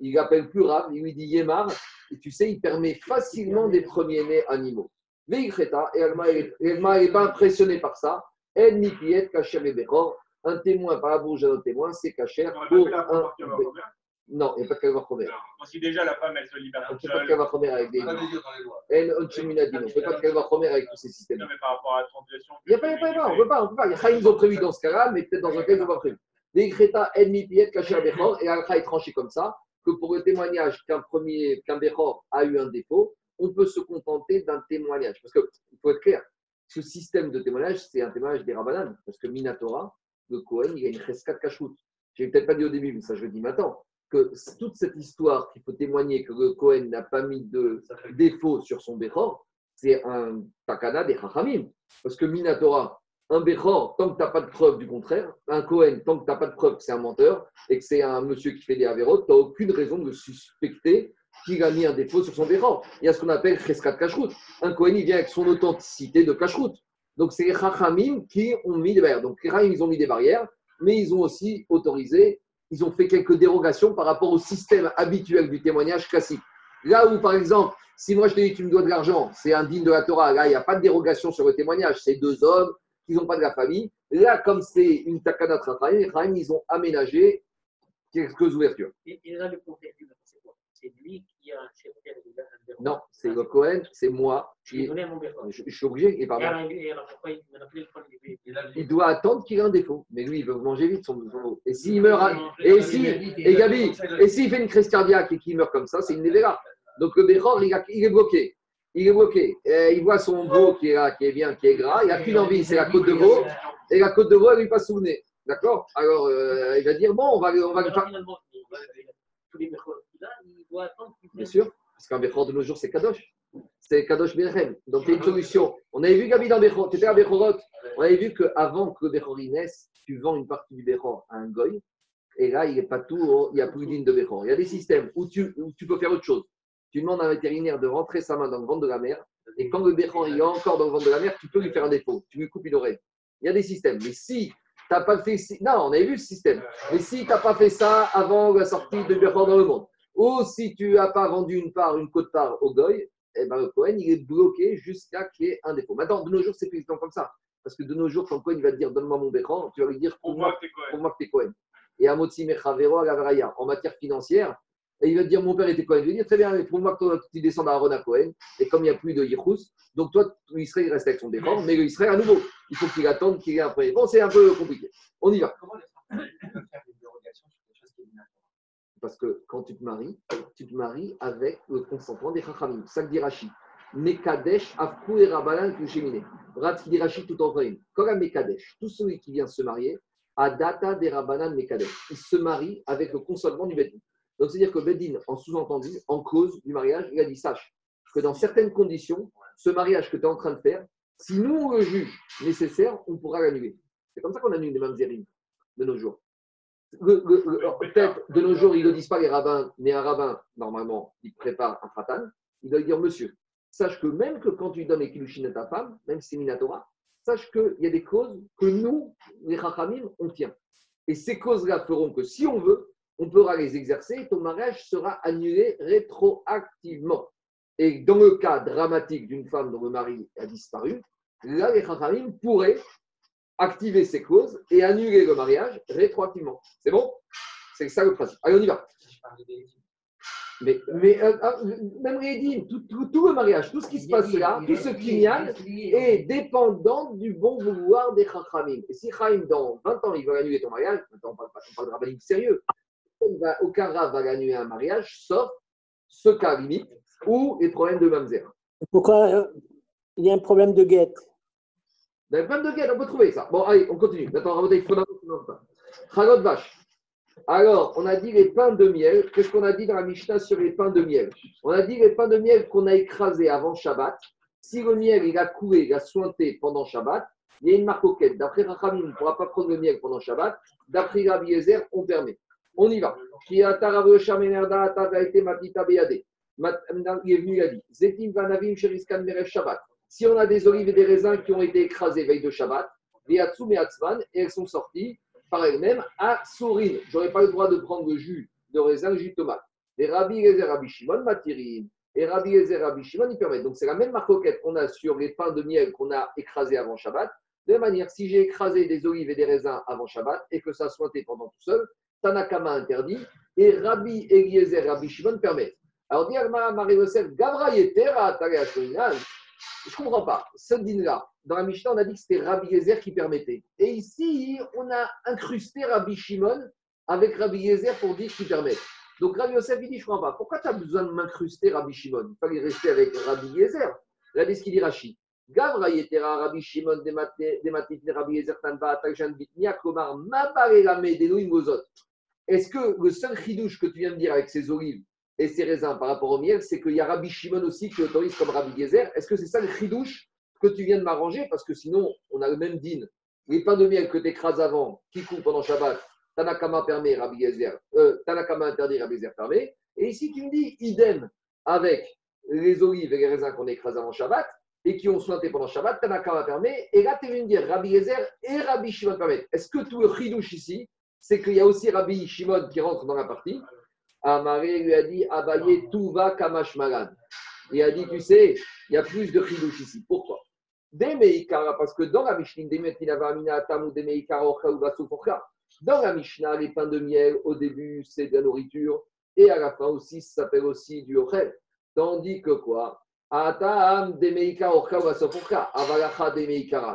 Il l'appelle plus Rav, il lui dit Yemar. Et tu sais, il permet facilement des premiers-nés animaux. Veikreta, et Alma, elle n'est pas impressionnée par ça. El Mipi El Kacher et Bechor. Un témoin par la bouche d'un témoin, c'est pour un. première. Non, il n'y a pas de calva chomer. Non. Si déjà la femme, elle se libère On ne fait pas de seule. calva chomer avec des. Elle, on ne ne fait pas de calva chomer avec tous ces systèmes. Non, mais par rapport à la transgression. Il n'y a pas, il y a pas, il y a pas, on ne peut pas, on peut pas. Il y a Chaim, ils ont prévu dans ce cas-là, mais peut-être dans un cas, ils n'ont pas prévu. Les Greta, ennemi, pied, caché un Bechor, et Alcha est tranché comme ça, que pour le témoignage qu'un premier, qu'un Bechor a eu un défaut, on peut se contenter d'un témoignage. Parce qu'il faut être clair, ce système de témoignage, c'est un témoignage des Rabbanan. Parce que Minatora, le Cohen, il a une cheskat kashrut. Je n'ai peut-être pas dit au début, mais ça je le dis maintenant, que toute cette histoire qu'il faut témoigner que le Cohen n'a pas mis de défaut sur son Bechor, c'est un takana des Chachamim. Parce que Minatora, un Bechor, tant que tu n'as pas de preuve du contraire, un Cohen, tant que tu n'as pas de preuve que c'est un menteur et que c'est un monsieur qui fait des avérotes, tu n'as aucune raison de suspecter qu'il a mis un défaut sur son Bechor. Il y a ce qu'on appelle Cheskat Kashrut. Un Cohen, il vient avec son authenticité de Kashrut. Donc c'est les Chachamim qui ont mis des barrières. Donc les ils ont mis des barrières, mais ils ont aussi autorisé, ils ont fait quelques dérogations par rapport au système habituel du témoignage classique. Là où, par exemple, si moi je te dis tu me dois de l'argent, c'est indigne de la Torah, là il n'y a pas de dérogation sur le témoignage, c'est deux hommes qui n'ont pas de la famille. Là, comme c'est une takana Chachamim, les ils ont aménagé quelques ouvertures. Et, et là, le c'est quoi? C'est lui qui a le Non, c'est le Cohen, c'est moi. Je qui- suis obligé, et pardon. il doit attendre qu'il ait un défaut. Mais lui, il veut manger vite son eau. Et s'il meurt, à- et si, et Gabi, et s'il fait une crise cardiaque et qu'il meurt comme ça, c'est une Nevera. Donc le Béchor, il est bloqué. Il est bloqué. Et il voit son veau qui est là, qui est bien, qui est gras. Il n'a qu'une envie, c'est la côte de veau. Et la côte de veau, elle lui passe sous nez. D'accord? Alors, euh, il va dire bon, on va, on va le faire. Bien sûr. Parce qu'un Béchor de nos jours, c'est Kadosh. C'est Kadosh Berchem. Donc il y a une solution. On avait vu Gabi dans Béchor. Tu étais à Béchorot. On avait vu qu'avant que le naisse, tu vends une partie du Béchor à un goy. Et là, il n'est pas tout, il n'y a plus d'une de Béchor. Il y a des systèmes où tu, où tu peux faire autre chose. Tu demandes à un vétérinaire de rentrer sa main dans le ventre de la mer. Et quand le il est encore dans le ventre de la mer, tu peux lui faire un défaut. Tu lui coupes une oreille. Il y a des systèmes. Mais si tu n'as pas fait. Non, on avait vu ce système. Mais si tu n'as pas fait ça avant la sortie de Béchor dans le monde, ou si tu n'as pas vendu une part, une côte part au goy, eh ben, le Cohen, il est bloqué jusqu'à qu'il y ait un défaut. Maintenant, de nos jours, c'est plus comme ça. Parce que de nos jours, quand le Cohen il va te dire donne-moi mon Béchor, tu vas lui dire pour moi que tu es Cohen. Et à Motsi Mechavero à en matière financière, et il va te dire mon père était Cohen. Je vais dire très bien, mais pour moi que toi, tu descends d'Aaron à Cohen, et comme il n'y a plus de Yichus, donc toi, Israël il reste avec son défense, mais Israël à nouveau, il faut qu'il attende qu'il ait un premier. Bon, c'est un peu compliqué. On y va. Parce que quand tu te maries, tu te maries avec le consentement des Chachamim. Ça que dit Rashi. Mekadesh, Afkou et Rabbanan, Kushemine. Rat qui dit Rashi tout en train. Quand Mekadesh, tout celui qui vient se marier, à data des Rabbanan Mekadesh. Il se marie avec le consentement du Bedin. Donc c'est-à-dire que Bedin, en sous-entendu, en cause du mariage, il a dit sache que dans certaines conditions, ce mariage que tu es en train de faire, si nous on le juge nécessaire, on pourra l'annuler. C'est comme ça qu'on annule les mamzerim de nos jours. Le- le- le- Peut-être de nos jours, ils ne disent pas les rabbins, mais un rabbin, normalement, il prépare un fratan, il doit dire Monsieur, sache que même que quand tu donnes les kilushin à ta femme, même si c'est Minatora, sache qu'il y a des causes que nous, les Chachamim, on tient. Et ces causes-là feront que si on veut, on pourra les exercer et ton mariage sera annulé rétroactivement. Et dans le cas dramatique d'une femme dont le mari a disparu, là, les Chachamim pourraient activer ces clauses et annuler le mariage rétroactivement. C'est bon? C'est ça le principe. Allez, on y va. Mais, mais euh, ah, même les tout, tout- tout le mariage, tout ce qui se passe là, tout ce kinyan est dépendant du bon vouloir des Chachamim. Et si Chaim, dans 20 ans, il va annuler ton mariage, maintenant on parle, pas- on parle de sérieux, va- aucun rab va annuler un mariage, sauf ce cas limite ou les problèmes de mamzer. Pourquoi euh, il y a un problème de guette? Dans les pains de guerre, on peut trouver ça. Bon, allez, on continue. Rabotai, il faut. Chagot vache. Alors, on a dit les pains de miel. Qu'est-ce qu'on a dit dans la Mishnah sur les pains de miel? On a dit les pains de miel qu'on a écrasés avant Shabbat. Si le miel il a coulé, il a sointé pendant Shabbat, il y a une marque auquel. D'après Rachamim, on ne pourra pas prendre le miel pendant Shabbat. D'après Rabbi Yezer, on permet. On y va. Il est venu, il a Zetim vanavim sheriskan merev Shabbat. Si on a des olives et des raisins qui ont été écrasés veille de Shabbat, Veatsu meatzman, et elles sont sorties par elles-mêmes à Sourine. Je n'aurais pas le droit de prendre le jus de raisin, le jus de tomate. Les Rabbi Eliezer, Rabbi Shimon, Matirin. Et Rabbi Eliezer, Rabbi Shimon, ils permettent. Donc c'est la même marcoquette qu'on a sur les pains de miel qu'on a écrasés avant Shabbat. De la manière, si j'ai écrasé des olives et des raisins avant Shabbat et que ça a sointé pendant tout seul, Tanakama interdit et Rabbi Eliezer, Rabbi Shimon permettent. Alors, dit Marie Yosef, Gavra Yetera, Taga Shoninan. Je ne comprends pas. Ce din-là, dans la Mishnah, on a dit que c'était Rabbi Yezer qui permettait. Et ici, on a incrusté Rabbi Shimon avec Rabbi Yezer pour dire qu'il permet. Donc Rabbi Yosef, il dit, je ne comprends pas. Pourquoi tu as besoin de m'incruster Rabbi Shimon? Il fallait rester avec Rabbi Yezer. Regardez ce qu'il dit Rashi. Gavra Yetera, Rabbi Shimon, Dematit, Rabbi Yezer, Tanba, Takshan, Bitnia, Komar, Mabare Lame, Denoim, Mozot. Est-ce que le seul chidouche que tu viens de dire avec ces olives et ces raisins par rapport au miel, c'est qu'il y a Rabbi Shimon aussi qui autorise comme Rabbi Gezer? Est-ce que c'est ça le chidouche que tu viens de m'arranger? Parce que sinon, on a le même din. Les pains de miel que tu écrases avant, qui coupent pendant Shabbat, Tanakama permet, Rabbi Gezer. Euh, Tanakama interdit, Rabbi Gezer permet. Et ici, tu me dis idem avec les olives et les raisins qu'on écrase avant Shabbat et qui ont sointé pendant Shabbat, Tanakama permet. Et là, tu viens de dire Rabbi Gezer et Rabbi Shimon permettent. Est-ce que tout le chidouche ici, c'est qu'il y a aussi Rabbi Shimon qui rentre dans la partie Amaré lui a dit Abaye tout va kamash malan. Il a dit Tu sais, il y a plus de chidouche ici. Pourquoi? Demeikara, parce que dans la Mishnah, dans la Mishnah, les pains de miel, au début, c'est de la nourriture, et à la fin aussi, ça s'appelle aussi du ochel. Tandis que quoi?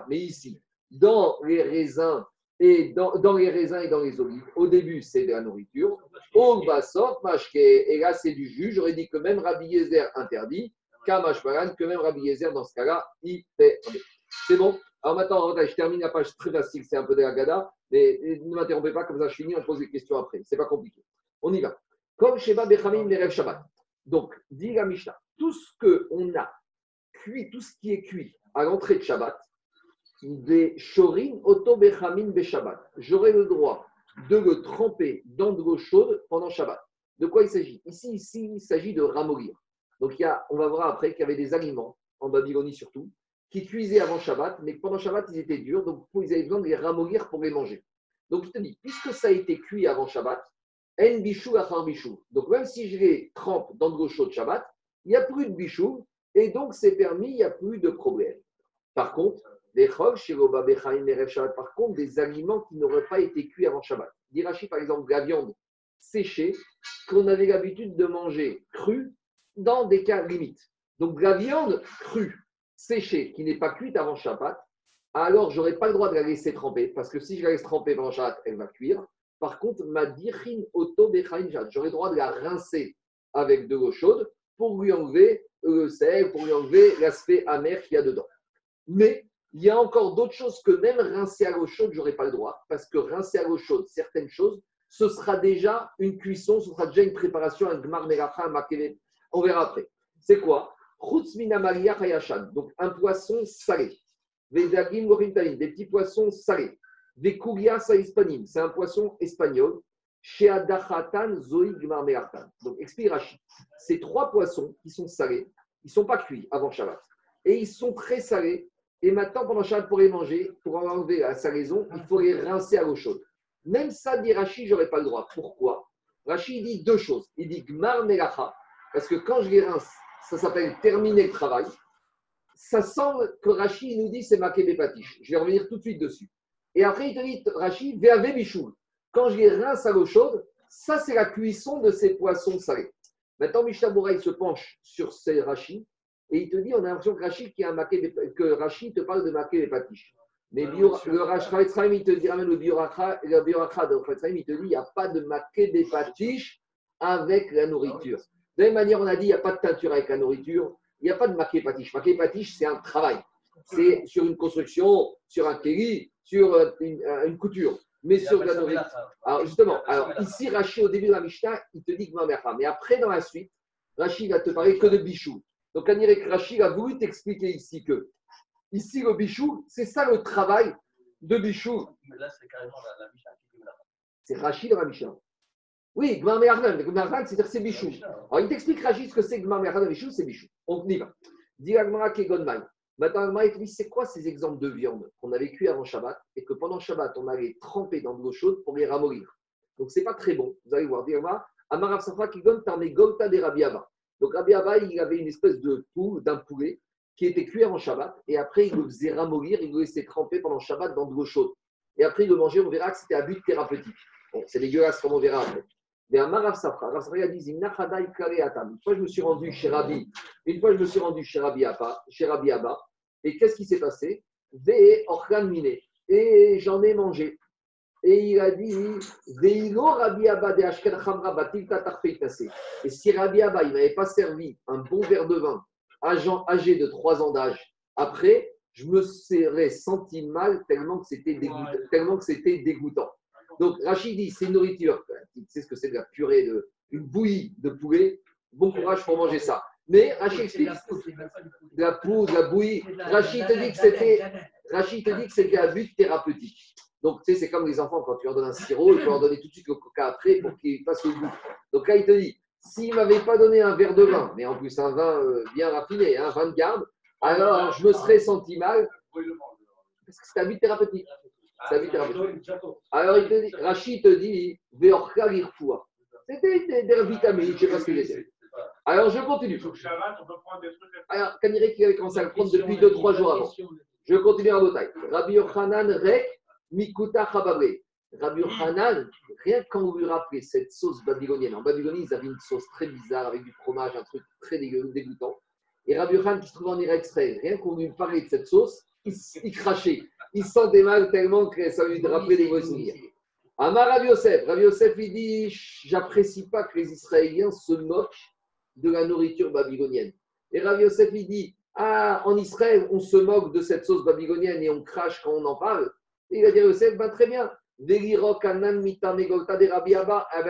Mais ici, dans les raisins et dans, les raisins et dans les olives, au début, c'est de la nourriture. Au basot, mashke, et là, c'est du jus. J'aurais dit que même Rabbi Yezer interdit, kamashmaran, que même Rabbi Yezer, dans ce cas-là, il fait. C'est bon Alors maintenant, je termine la page très facile, c'est un peu de la gada, mais ne m'interrompez pas, comme ça je finis, on pose des questions après. C'est pas compliqué. On y va. Comme Sheba Bechamim Nerev Shabbat. Donc, dit la Mishnah, tout ce qu'on a cuit, tout ce qui est cuit à l'entrée de Shabbat, des shorin auto bechamin be Shabbat. J'aurai le droit de le tremper dans de l'eau chaude pendant Shabbat. De quoi il s'agit? Ici, ici, il s'agit de ramollir. Donc, il y a, on va voir après qu'il y avait des aliments, en Babylonie surtout, qui cuisaient avant Shabbat, mais pendant Shabbat, ils étaient durs, donc ils avaient besoin de les ramollir pour les manger. Donc, je te dis, puisque ça a été cuit avant Shabbat, en bichou achar bichou. Donc, même si je les trempe dans de l'eau chaude Shabbat, il n'y a plus de bichou, et donc c'est permis, il n'y a plus de problème. Par contre, par contre, des aliments qui n'auraient pas été cuits avant Shabbat. Dirachi, par exemple, la viande séchée, qu'on avait l'habitude de manger crue dans des cas limites. Donc, la viande crue, séchée, qui n'est pas cuite avant Shabbat, alors je n'aurai pas le droit de la laisser tremper, parce que si je la laisse tremper pendant Shabbat, elle va cuire. Par contre, ma dirchin auto j'aurai le droit de la rincer avec de l'eau chaude pour lui enlever le sel, pour lui enlever l'aspect amer qu'il y a dedans. Mais il y a encore d'autres choses que même rincer à l'eau chaude, je n'aurai pas le droit, parce que rincer à l'eau chaude, certaines choses, ce sera déjà une cuisson, ce sera déjà une préparation, un gmar un makele. On verra après. C'est quoi? Donc un poisson salé. Des petits poissons salés. Des kulias hispanim, c'est un poisson espagnol. Donc explique Rachid. Ces trois poissons qui sont salés, ils ne sont pas cuits avant Shabbat. Et ils sont très salés. Et maintenant, pendant Shabbat, pour les manger, pour enlever la salaison, il faut les rincer à l'eau chaude. Même ça, dit Rachid, je n'aurais pas le droit. Pourquoi? Rachid dit deux choses. Il dit Gmar Melacha, parce que quand je les rince, ça s'appelle terminer le travail. Ça semble que Rachid nous dit c'est maké patiche. Je vais revenir tout de suite dessus. Et après, il te dit Rachid, Veave Bichoul. Quand je les rince à l'eau chaude, ça, c'est la cuisson de ces poissons salés. Maintenant, Mishnah se penche sur ces Rachid et il te dit on a l'impression que Rachid, qui a que Rachid te parle de maké patiche. Mais bio, le Rachid, il te dit, ramène le de Rachid, il te dit, il n'y a pas de maquet des patiches avec la nourriture. De la même manière, on a dit, il n'y a pas de teinture avec la nourriture, il n'y a pas de maquet patiche. Maquet patiche, c'est un travail. c'est sur une construction, sur un kéli, sur euh, une, euh, une couture. Mais sur la nourriture. Alors justement, alors ici Rachid au début de la Mishnah, il te dit que Mamerha. Mais après dans la suite, Rachid va te parler que de bichou. Donc que Rachid a voulu t'expliquer ici que ici le bichou, c'est ça le travail de bichou. Mais là, c'est carrément la, la Mishnah qui dit. C'est Rachid dans la Mishnah. Oui, Gmar Me'arnan. Mais Gmar c'est-à-dire c'est bichou. Alors il t'explique Rachid ce que c'est Gmar Me'arnan et bichou, c'est bichou. On y va. Dis Agmara Kegonman. Maintenant, Agmara dit c'est quoi ces exemples de viande qu'on avait cuit avant Shabbat et que pendant Shabbat on allait tremper dans de l'eau chaude pour les ramollir? Donc c'est pas très bon. Vous allez voir. Dis Agmara, Amarav Safra Kegon Tarne Golta de Rabbi Abba. Donc Rabbi Abba, il avait une espèce de poule, d'un poulet qui était cuit avant Shabbat et après il le faisait ramollir, il le laissait tremper pendant Shabbat dans de l'eau chaude. Et après il le mangeait, on verra que c'était à but thérapeutique. Bon, c'est dégueulasse comme on verra après. Mais à Marav Safra, Rav Safra dit. Une fois, je me suis rendu chez Rabbi. Une fois, je me suis rendu chez Rabbi Abba. Chez Rabbi Abba. Et qu'est-ce qui s'est passé? Et j'en ai mangé. Et il a dit. Et si Rabbi Abba, il m'avait pas servi un bon verre de vin à âgé de 3 ans d'âge, après, je me serais senti mal tellement que c'était dégoûtant. Tellement que c'était dégoûtant. Donc Rachid dit, c'est une nourriture. Tu sais ce que c'est de la purée, de, une bouillie de poulet. Bon courage pour manger ça. Mais Rachid explique de la poudre, de la bouillie. Rachid te dit que c'était Rachid te dit que c'était à but thérapeutique. Donc, tu sais, c'est comme les enfants, quand tu leur donnes un sirop, il faut leur donner tout de suite le coca après pour qu'ils fassent le goût. Donc là, il te dit, s'il ne m'avait pas donné un verre de vin, mais en plus un vin euh, bien raffiné, un vin de garde, alors je me serais senti mal parce que c'était à but thérapeutique. Alors, il te dit, Rachid te dit. C'était des, vitamines, je ne sais pas ce que C'est- c'était. c'est Alors, je continue. Alors, Kanirek, il avait commencé à le prendre depuis 2-3 jours avant. Je continue à bataille. Rabbi Yochanan Rek Mikuta Chababre. Rabbi Yochanan, rien que quand vous lui rappelez cette sauce babylonienne. En Babylonie, ils avaient une sauce très bizarre avec du fromage, un truc très dégoûtant. Et Rabbi Yochanan qui se trouve en Irak extrait, rien qu'on lui parlait de cette sauce, il, crachait. Il se sentait mal tellement que ça lui rappelait des souvenirs. Amar Rabbi Yosef. Rabbi Yosef, il dit J'apprécie pas que les Israéliens se moquent de la nourriture babylonienne. Et Rabbi Yosef, il dit Ah, en Israël, on se moque de cette sauce babylonienne et on crache quand on en parle. Il a dit Yosef bah, Très bien. Ben,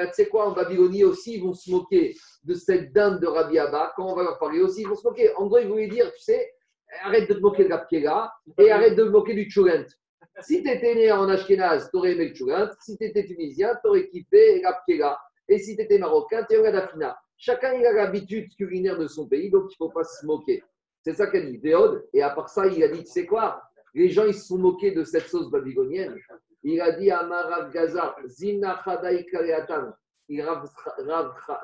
tu sais quoi, en Babylonie aussi, ils vont se moquer de cette dinde de Rabbi Abba. Quand on va leur parler aussi, ils vont se moquer. En gros, il voulait dire Tu sais, arrête de te moquer de la Pkela et arrête de te moquer du Tchourent. Si tu étais né en Ashkenaz, tu aurais aimé le Tchourent. Si tu étais tunisien, tu aurais kiffé la Pkela. Et si tu étais marocain, tu aurais la Fina. Chacun il a l'habitude culinaire de son pays, donc il ne faut pas se moquer. C'est ça qu'a dit Véod. Et à part ça, il a dit, tu sais quoi Les gens, ils se sont moqués de cette sauce babylonienne. Il a dit à Rav Gaza, Zina Kareatan. Il, Rav,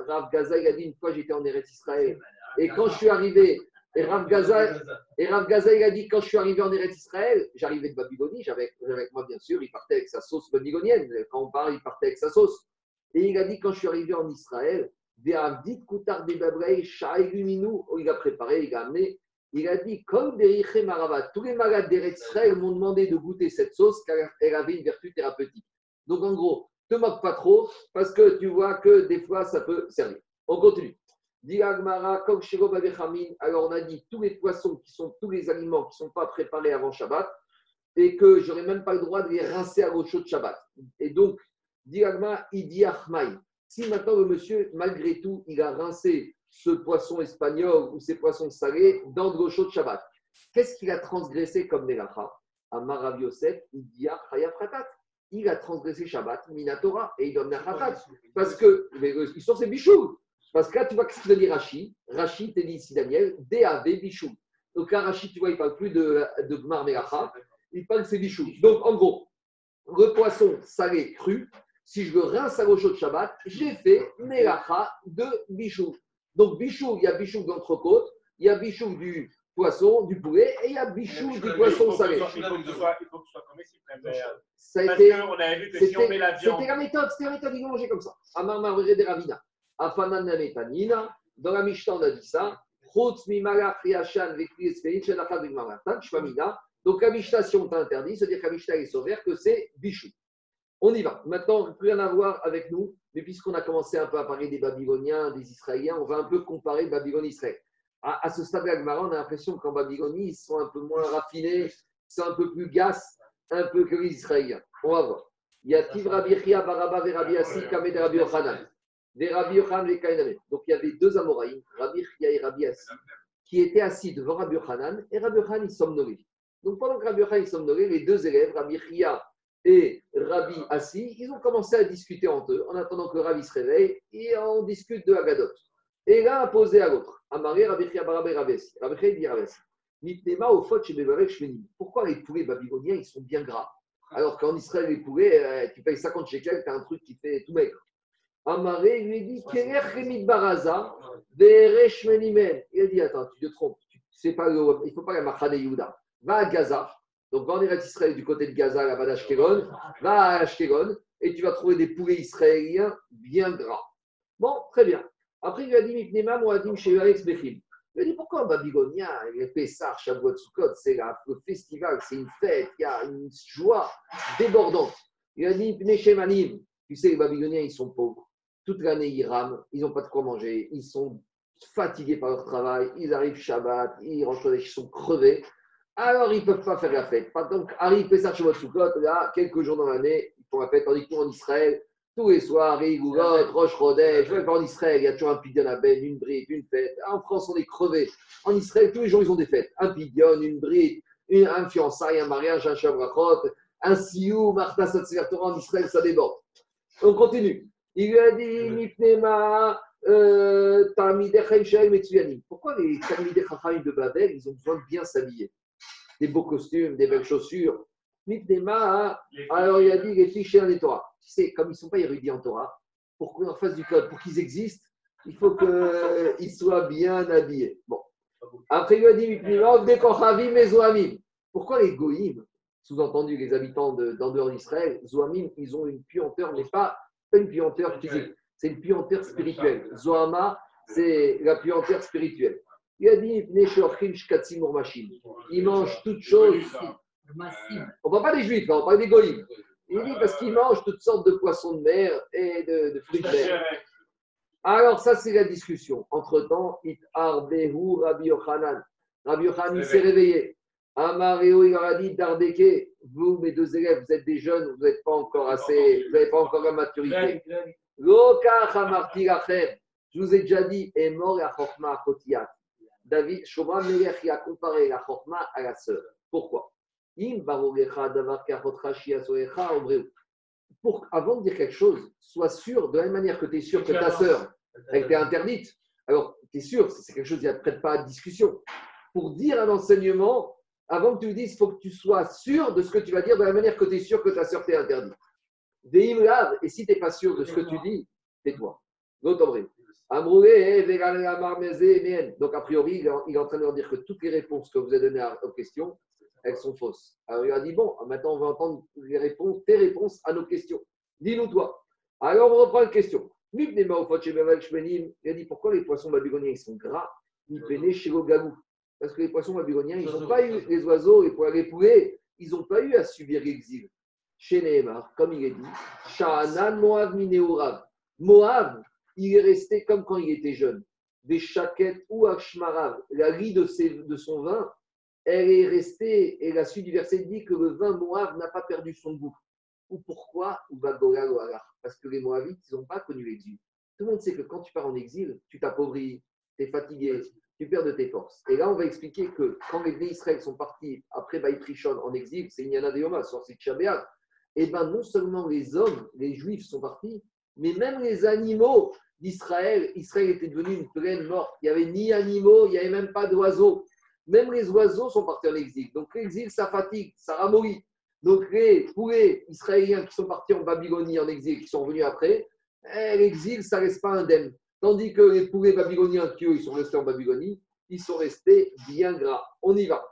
Rav, il a dit une fois, j'étais en Eretz Israël. Et quand je suis arrivé, et Rav Gaza, et Rav Gaza, il a dit, quand je suis arrivé en Eretz Israël, j'arrivais de Babylonie, j'avais avec moi, bien sûr, il partait avec sa sauce babylonienne. Quand on parle, il partait avec sa sauce. Et il a dit, quand je suis arrivé en Israël, il a préparé, il a amené. Il a dit, comme Beriché tous les malades d'Eretz Israël m'ont demandé de goûter cette sauce car elle avait une vertu thérapeutique. Donc en gros, te moque pas trop parce que tu vois que des fois ça peut servir. On continue. Alors on a dit tous les poissons qui sont, tous les aliments qui ne sont pas préparés avant Shabbat et que j'aurais même pas le droit de les rincer à l'eau chaude Shabbat. Et donc, Achmaï. Si maintenant le monsieur, malgré tout, il a rincé ce poisson espagnol ou ces poissons salés dans de l'eau chaude Shabbat, qu'est-ce qu'il a transgressé comme Melacha? Amar Rav Yosef, Idia Chaya Fratat. Il a transgressé Shabbat, Minatora, et il donne la Fratat. Parce que, euh, ils sont ses bichous. Parce que là, tu vois, qu'est-ce qu'il a dit Rashi Rashi, t'es dit ici, Daniel, DAV bichou. Donc là, Rashi, tu vois, il ne parle plus de, de Gmar Melacha, il parle de ses bichous. Donc, en gros, le poisson salé cru, si je le rince à l'eau chaude Shabbat, j'ai fait Melacha de bichou. Donc, bichou, il y a bichou d'entrecôte, il y a bichou du poisson, du poulet, et il y a bichou du poisson salé. Il faut que ce soit comestible. Ça a Parce été. qu'on avait vu que si on met C'était la viande. c'était la méthode, c'était la méthode, ils mangeaient comme ça. Amar Marvere de Ravina. Afanan Nametanina. Dans la Mishnah, on a dit ça. Chutz mimala friachan vekli espein shenachad vimamatan shpamina. Donc la Mishnah, si on t'a interdit, c'est-à-dire que la Mishnah est sauvère que c'est bichou. On y va. Maintenant, plus rien à voir avec nous, mais puisqu'on a commencé un peu à parler des Babyloniens, des Israéliens, on va un peu comparer Babylone et Israël. À, à ce stade-là, Gemara, on a l'impression qu'en Babylonie, ils sont un peu moins raffinés, ils sont un peu plus gasses, un peu que les Israéliens. On va voir. Yativ Rabbi Chia Baraba Verabi Assi Kamed Rabbi Yochanan. Verabi Yochanan Vekainame. Donc il y avait deux Amoraïm, Rabbi Chia et Rabbi Assi, qui étaient assis devant Rabbi Yochanan et Rabbi Yochanan, il somnolait. Donc pendant que Rabbi Yochanan, somnolait, les deux élèves, Rabbi Chia et Rabbi Assi, ils ont commencé à discuter entre eux en attendant que Rabbi se réveille et on discute de Agadot. Et l'un a posé à l'autre. Amaré Rabbi Rabbi Assi. Rabbi dit au fot chez. Pourquoi les poulets babyloniens, ils sont bien gras? Alors qu'en Israël, les poulets, euh, tu payes 50 shekels, tu as un truc qui fait tout maigre. Amaré lui dit Chemit Baraza. Il a dit Attends, tu te trompes. Pas le- il ne faut pas la Machane Yehuda. Va à Gaza. Donc, va en Eretz Israël, du côté de Gaza, là-bas d'Ashkelon. Va à Ashkelon et tu vas trouver des poulets israéliens bien gras. Bon, très bien. Après, il lui a dit Mipnema, Moadim, chez Alex Bechim. Il a dit pourquoi en Babylonia, les Pessah, Shavuot, Sukkot, c'est le festival, c'est une fête, il y a une joie débordante. Il a dit Pnei Shemanim. Tu sais, les Babyloniens, ils sont pauvres. Toute l'année, ils rament, ils n'ont pas de quoi manger, ils sont fatigués par leur travail, ils arrivent Shabbat, ils rentrent ils sont crevés. Alors, ils ne peuvent pas faire la fête. Donc, arrive Pessah, Shavuot, Sukkot, là, quelques jours dans l'année, ils font la fête, tandis que nous, en Israël, tous les soirs, Rigougot, Roche Rodèche, même en Israël, il y a toujours un pidyon à Ben, une bride, une fête. En France, on est crevés. En Israël, tous les jours, ils ont des fêtes. Un pidyon, une bride, une, un fiançailles, un mariage, un shavrachot, un sioux, Martha Torah. En Israël, ça déborde. On continue. Il lui a dit, Mifnema, euh, Talmidei Shael Metsuyanim. Pourquoi les Talmidei Chacham de Babel, ils ont besoin de bien s'habiller? Des beaux costumes, des belles chaussures. Mifnema, alors il a dit les fichiers en Torah. Tu sais, comme ils ne sont pas érudits en Torah, pour qu'on fasse du code, pour qu'ils existent, il faut qu'ils soient bien habillés. Bon. Après, il a dit et. Pourquoi les Goïm, sous-entendu les habitants de- d'en dehors d'Israël, Zoamim, ils ont une puanteur, mais pas, pas une puanteur physique, c'est une puanteur spirituelle. Zoama, c'est la puanteur spirituelle. Il a dit. Ils mangent toutes choses. Massif. On ne parle pas des juifs, là, on parle des goïms. Il dit parce qu'ils mangent toutes sortes de poissons de mer et de, de fruits de mer. Alors, ça, c'est la discussion. Entre-temps, It Arbehu Rabbi Yochanan. Rabbi Yochanan, il s'est réveillé. Amareo, il leur a dit Dardeke, vous, mes deux élèves, vous êtes des jeunes, vous n'êtes pas encore assez, vous n'avez pas encore la maturité. Lokach amarti lachem. Je vous ai déjà dit, est mort la. David, Shobra Melech, a comparé la chokma à la sœur. Pourquoi? Pour, avant de dire quelque chose, sois sûr, de la même manière que tu es sûr que ta sœur, elle t'est interdite, alors tu es sûr, c'est quelque chose qui ne prête pas à discussion. Pour dire un enseignement, avant que tu le dises, il faut que tu sois sûr de ce que tu vas dire, de la manière que tu es sûr que ta sœur t'est interdite. Et si tu n'es pas sûr de ce que tu dis, tais-toi. L'autre Donc, a priori, il est en- il est en train de leur dire que toutes les réponses que vous avez données à- aux questions, elles sont fausses. Alors, il a dit Bon, maintenant, on va entendre les réponses, tes réponses à nos questions. Dis-nous, toi. Alors, on reprend la question. Il a dit Pourquoi les poissons babyloniens ils sont gras Ni péné chez Gagou Parce que les poissons babyloniens, ils n'ont pas eu, les oiseaux, les poils, les poulets, ils n'ont pas eu à subir l'exil. Chez Nehemar, comme il est dit, Sha'anan Moab Mineorav. Moab, il est resté comme quand il était jeune. Des chaquettes ou Akshmarav, la lie de, ses- de son vin, elle est restée, et la suite du verset dit que le vin Moab n'a pas perdu son goût. Ou pourquoi. Parce que les Moabites, ils n'ont pas connu l'exil. Tout le monde sait que quand tu pars en exil, tu t'appauvris, tu es fatigué, tu perds de tes forces. Et là, on va expliquer que quand les Israël sont partis après Baït Rishon en exil, c'est Inyana Deoma, sur Sitchabéat, et bien non seulement les hommes, les juifs sont partis, mais même les animaux d'Israël, Israël était devenu une plaine morte. Il n'y avait ni animaux, il n'y avait même pas d'oiseaux. Même les oiseaux sont partis en exil. Donc l'exil, ça fatigue, ça ramollit. Donc les poulets israéliens qui sont partis en Babylonie en exil, qui sont revenus après, eh, l'exil, ça ne reste pas indemne. Tandis que les poulets babyloniens, qui eux, ils sont restés en Babylonie, ils sont restés bien gras. On y va.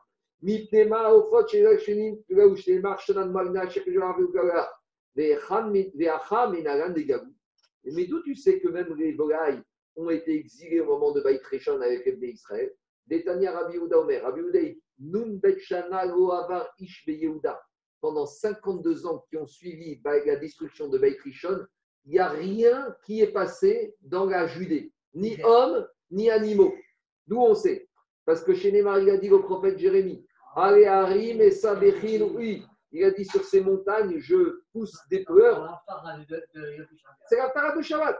Mais d'où tu sais que même les volailles ont été exilées au moment de Baït Rishon avec Bnei Israël? Détania Rabbi Yehuda Omer, Rabbi Yehuda, Nun Ish Yehuda. Pendant 52 ans qui ont suivi la destruction de Baït Rishon, il n'y a rien qui est passé dans la Judée, ni hommes, ni animaux. D'où on sait? Parce que chez Neymar, il a dit au prophète Jérémie Allez, Harim et Sabechil, oui. Il a dit sur ces montagnes, je pousse des pleurs. C'est la Tara de Shabbat.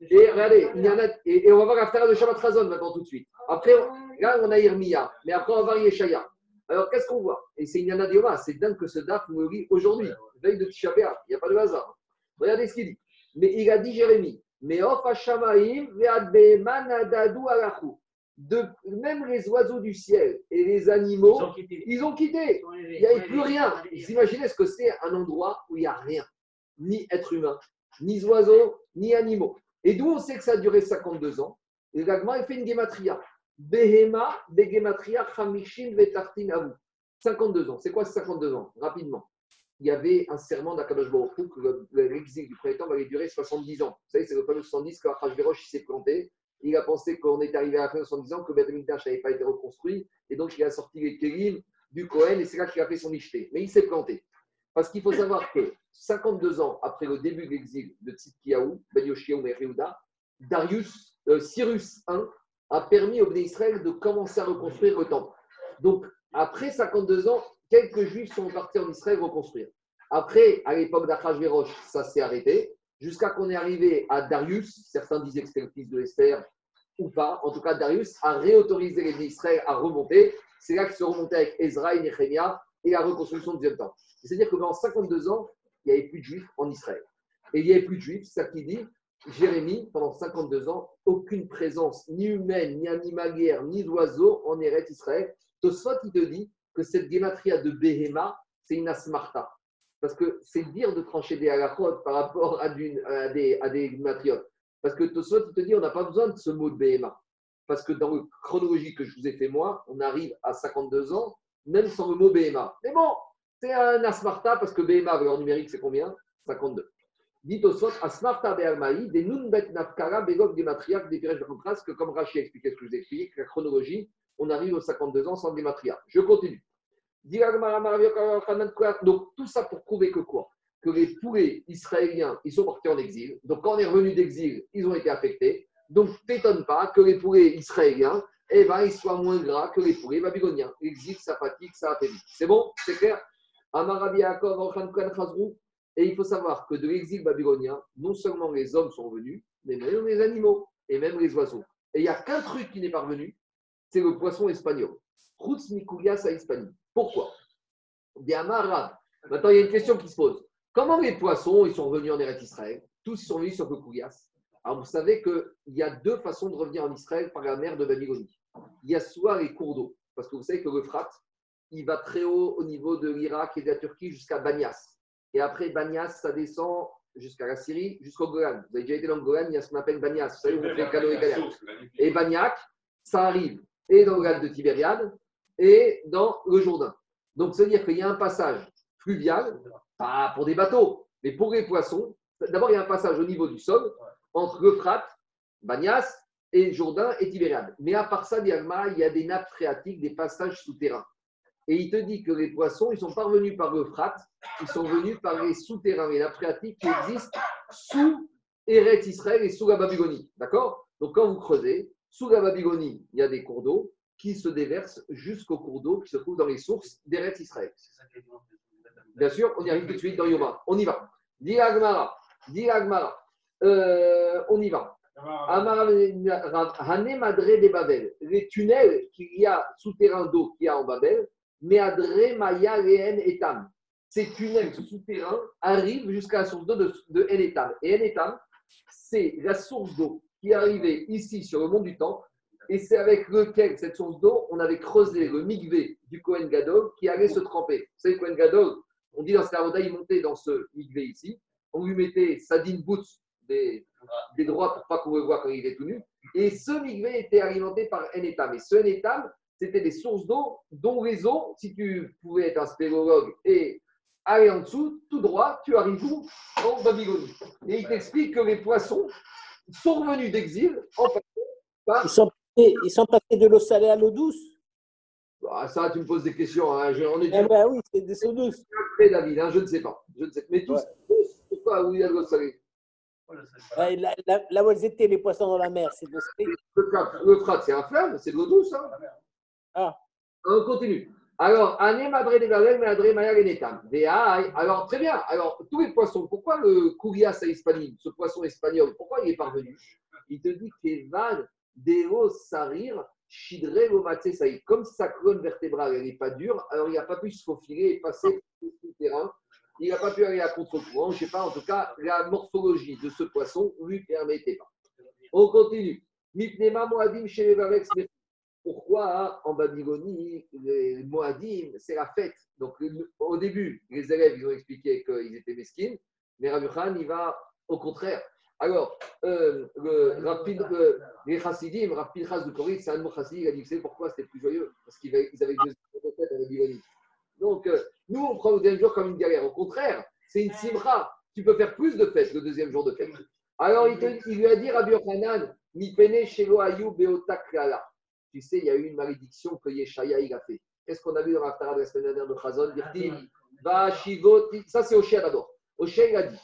Et regardez, il y en a, et, et on va voir la Tara de Shabbat Razon maintenant tout de suite. Après, on- là, on a Irmia, mais après, on va voir Yeshaya. Alors, qu'est-ce qu'on voit? Et c'est Inyana Dioma, c'est dingue que ce le lit aujourd'hui, veille de Tisha. Il n'y a pas de hasard. Regardez ce qu'il dit. Mais il a dit Jérémie, mais of hashamaim ve'ad be'eman adadu alachu. De, même les oiseaux du ciel et les animaux, ils ont quitté. Il n'y avait plus rien. Vous imaginez ce que c'est un endroit où il n'y a rien. Ni être humain, ni oiseaux, ni animaux. Et d'où on sait que ça a duré 52 ans? Et l'Agma, il fait une gématria. Behema, Begematria, Chamishin, Vetartin, Avu. 52 ans. C'est quoi ces 52 ans? Rapidement. Il y avait un serment d'Akadosh Baruch que le- l'exil du premier temps va durer 70 ans. Vous savez, c'est le fameux 70 quand Achashverosh s'est planté. Il a pensé qu'on était arrivé à la fin de 70 ans, que Beth Amikdash n'avait pas été reconstruit. Et donc, il a sorti les Kélim du Kohen et c'est là qu'il a fait son Ishté. Mais il s'est planté. Parce qu'il faut savoir que 52 ans après le début de l'exil de Tzidkiyahu, Ben Yoshiaou et Yehuda, Darius, euh, Cyrus I a permis au Bnei Israël de commencer à reconstruire le temple. Donc, après 52 ans, quelques juifs sont partis en Israël reconstruire. Après, à l'époque d'Achashverosh, ça s'est arrêté, jusqu'à qu'on est arrivé à Darius, certains disaient que c'était le fils de Esther ou pas, en tout cas Darius a réautorisé les Bnei Israël à remonter. C'est là qu'ils se remontaient avec Ezra et Nehemia et la reconstruction du deuxième temple. C'est-à-dire que pendant 52 ans, il n'y avait plus de juifs en Israël. Et il n'y avait plus de juifs, c'est ça qui dit, Jérémie, pendant 52 ans, aucune présence ni humaine, ni animalière, ni d'oiseau en Eretz Israël. Tosfot, il te dit que cette gématria de Behema, c'est une asmarta. Parce que c'est dire de trancher des halachot par rapport à, des, à. Parce que Tosfot, il te dit, on n'a pas besoin de ce mot de Behema. Parce que dans la chronologie que je vous ai fait moi, on arrive à 52 ans, même sans le mot Behema. Mais bon, c'est un asmarta parce que Behema, valeur numérique, c'est combien? 52. Dit au sot, Asmarta Be'almaï, des Nun Bet Nafkara, Begog Gematriak, des Piresh de que comme Rachid a expliqué ce que je vous ai expliqué, la chronologie, on arrive aux 52 ans sans Gematriak. Je continue. Donc tout ça pour prouver que quoi? Que les poulets israéliens, ils sont partis en exil. Donc quand on est revenu d'exil, ils ont été affectés. Donc t'étonne pas que les poulets israéliens, eh ben, ils soient moins gras que les poulets babyloniens. L'exil, ça fatigue, ça affaiblit. C'est bon? C'est clair? Amarabi. Et il faut savoir que de l'exil babylonien, non seulement les hommes sont venus, mais même les animaux et même les oiseaux. Et il n'y a qu'un truc qui n'est pas revenu, c'est le poisson espagnol. Roots Mikulias à Hispanie. Pourquoi? Des. Maintenant, il y a une question qui se pose. Comment les poissons ils sont revenus en Eretz Israël? Tous ils sont venus sur Koulias. Alors, vous savez qu'il y a deux façons de revenir en Israël par la mer de Babylonie. Il y a soit les cours d'eau, parce que vous savez que l'Euphrate, il va très haut au niveau de l'Irak et de la Turquie jusqu'à Banyas. Et après Banyas, ça descend jusqu'à la Syrie, jusqu'au Golan. Vous avez déjà été dans le Golan, il y a ce qu'on appelle Banyas. Vous savez, où on fait le canoë kayak. Et Bagnac, ça arrive et dans le lac de Tibériade et dans le Jourdain. Donc, c'est-à-dire qu'il y a un passage fluvial, pas pour des bateaux, mais pour les poissons. D'abord, il y a un passage au niveau du sol entre l'Euphrate, Bagnas et Jourdain et Tibériade. Mais à part ça, il y a des nappes phréatiques, des passages souterrains. Et il te dit que les poissons, ils sont pas revenus par l'Euphrate, ils sont venus par les souterrains, les nappes phréatiques qui existent sous Eretz Israël et sous la Babylonie. D'accord? Donc, quand vous creusez, sous la Babylonie, il y a des cours d'eau qui se déversent jusqu'aux cours d'eau qui se trouvent dans les sources d'Eretz Israël. Bien. Sûr, on y arrive tout de suite dans Yoma. On y va. Dis Agmara. Euh, on y va. Hané Madré des Babel. Les tunnels qu'il y a souterrains d'eau qu'il y a en Babel, mais Adré Maya Rehen Etam. Ces tunnels souterrains arrivent jusqu'à la source d'eau de, de En Etam. Et En Etam, c'est la source d'eau qui est arrivée ici sur le mont du Temple. Et c'est avec lequel, cette source d'eau, on avait creusé le migvé du Kohen Gadol qui allait se tremper. Vous savez, Kohen Gadol, on dit dans Avoda, il montait dans ce migvé ici. On lui mettait Sadine Boots, des, des droits pour pas qu'on le voit quand il est tout nu. Et ce migvé était alimenté par Enetam. Et ce Enetam, c'était des sources d'eau dont les eaux, si tu pouvais être un spéléologue et aller en dessous, tout droit, tu arrives où? En Babylonie. Et il t'explique que les poissons sont revenus d'exil en passant par Ils sont, passés, ils sont passés de l'eau salée à l'eau douce. Ah, ça, tu me poses des questions. hein. Je- on est Eh ben oui, c'est des eaux douces. David. hein, Je ne sais pas. Je ne sais. Mais tous, Ouais. tous, pourquoi où il y a de l'eau salée Voilà, Ouais, là, là, là où elles étaient, les poissons dans la mer, c'est de ce Le Frat, le Frat, c'est un fleuve, c'est de l'eau douce. Hein. Ah. On continue. Alors. Alors, très bien. Alors, tous les poissons, pourquoi le Curias à Hispanine, ce poisson espagnol, pourquoi il est parvenu? Il te dit que Van, Dero, Sarir, Saïd. Comme sa colonne vertébrale, elle n'est pas dure, alors il n'a pas pu se faufiler et passer sur le terrain. Il n'a pas pu aller à contre-courant. Je ne sais pas, en tout cas, la morphologie de ce poisson ne lui permettait pas. On continue. Pourquoi hein, en Babylonie, les Moadim, c'est la fête Donc, au début, les élèves, ils ont expliqué qu'ils étaient mesquines, mais Khan, il va au contraire. Alors, euh, le, Rapid, le- les Chassidim, Rav Pinchas de Corée, c'est un mot chassid, il a dit, vous savez pourquoi c'était plus joyeux? Parce qu'ils avaient, deux jours de fête en Babylonie. Donc, euh, nous, on prend le deuxième jour comme une galère. Au contraire, c'est une simra. Tu peux faire plus de fêtes le deuxième jour de fête. Alors, il, te- il lui a dit, Rabbi Yochanan, mi pene shelo ayu beotak lala. Tu sais, il y a eu une malédiction que Yeshaya il a fait. Qu'est-ce qu'on a vu dans l'Aftara de la semaine dernière de Chazon? Dirti, va shivoti. Ça, c'est Oshia d'abord. Il a dit,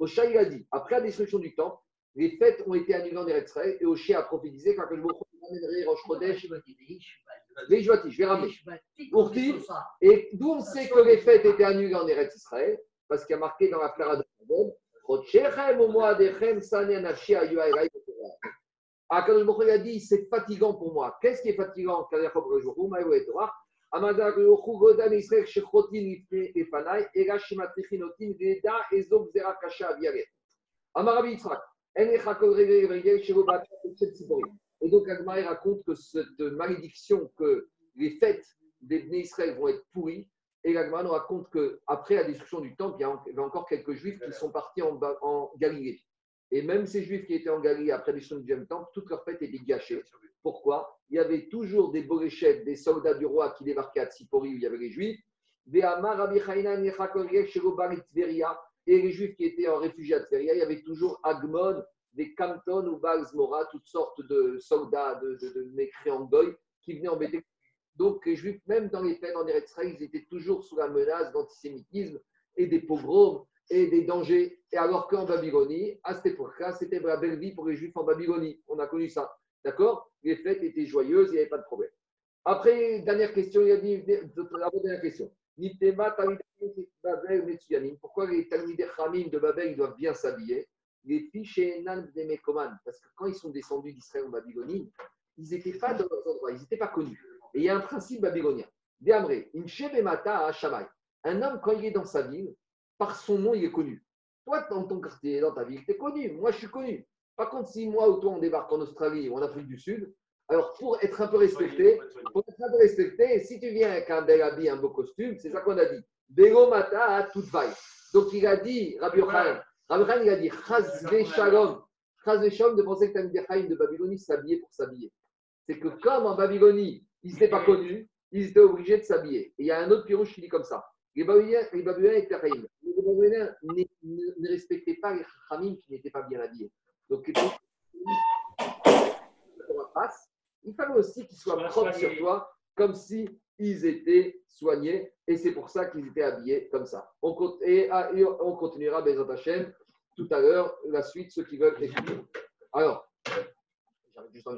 Oshia, il a dit, après la destruction du temple, les fêtes ont été annulées en Eretz Israël et Oshia a prophétisé quand je vous ramènerai Rosh Chodesh, les Jvati, je vais ramener. Urti, et d'où on sait que les fêtes étaient annulées en Eretz Israël Parce qu'il y a marqué dans la Clara de ashi ayuaïraï. Akadosh Baruch a dit, c'est fatigant pour moi. Qu'est-ce qui est fatigant Et donc Agmaï raconte que cette malédiction, que les fêtes des Bnei Israël vont être pourries, et l'Agma nous raconte qu'après la destruction du temple, il y a encore quelques juifs qui sont partis en Galilée. Et même ces juifs qui étaient en Galilée après destruction du deuxième temple, toute leur fête était gâchée. Pourquoi? Il y avait toujours des boréchettes, des soldats du roi qui débarquaient à Tsipori où il y avait les juifs. Et les juifs qui étaient en réfugié à Tveria, il y avait toujours Agmon, des Canton ou Balzmora, toutes sortes de soldats, de, de, de mécréants goy qui venaient embêter donc, les Juifs, même dans les fêtes en Eretz ils étaient toujours sous la menace d'antisémitisme et des pogroms et des dangers. Et alors qu'en Babylonie, à cette époque-là, c'était la belle vie pour les Juifs en Babylonie. On a connu ça. D'accord? Les fêtes étaient joyeuses, il n'y avait pas de problème. Après, dernière question, il a dit, dernière question. Pourquoi les Talmidei Chamim de Babel doivent bien s'habiller? Les Enan des Mekoman. Parce que quand ils sont descendus d'Israël en Babylonie, ils n'étaient pas dans leurs endroits, ils n'étaient pas connus. Et il y a un principe babylonien. Un homme, quand il est dans sa ville, par son nom, il est connu. Toi, dans ton quartier, dans ta ville, tu es connu. Moi, je suis connu. Par contre, si moi ou toi, on débarque en Australie ou en Afrique du Sud, alors pour être un peu respecté, pour être un peu respecté, si tu viens avec un bel habit, un beau costume, c'est ça qu'on a dit. Bego mata toute vaille. Donc il a dit, Rabbi Yochanan, Rabbi Yochanan, il a dit, Chazve shalom. Chazve shalom de penser que Chaim de Babylonie s'habillait pour s'habiller. C'est que comme en Babylonie, ils n'étaient pas connus, ils étaient obligés de s'habiller. Et il y a un autre pirouche qui dit comme ça. Les Babyloniens étaient Chaim. Les Babyloniens ne, respectaient pas les Chachamim qui n'étaient pas bien habillés. Donc, il fallait aussi qu'ils soient propres sur toi, comme si ils étaient soignés. Et c'est pour ça qu'ils étaient habillés comme ça. On, et, ah, et on continuera, Bezat Hashem, tout à l'heure, la suite, ceux qui veulent écouter. Alors, j'arrête juste un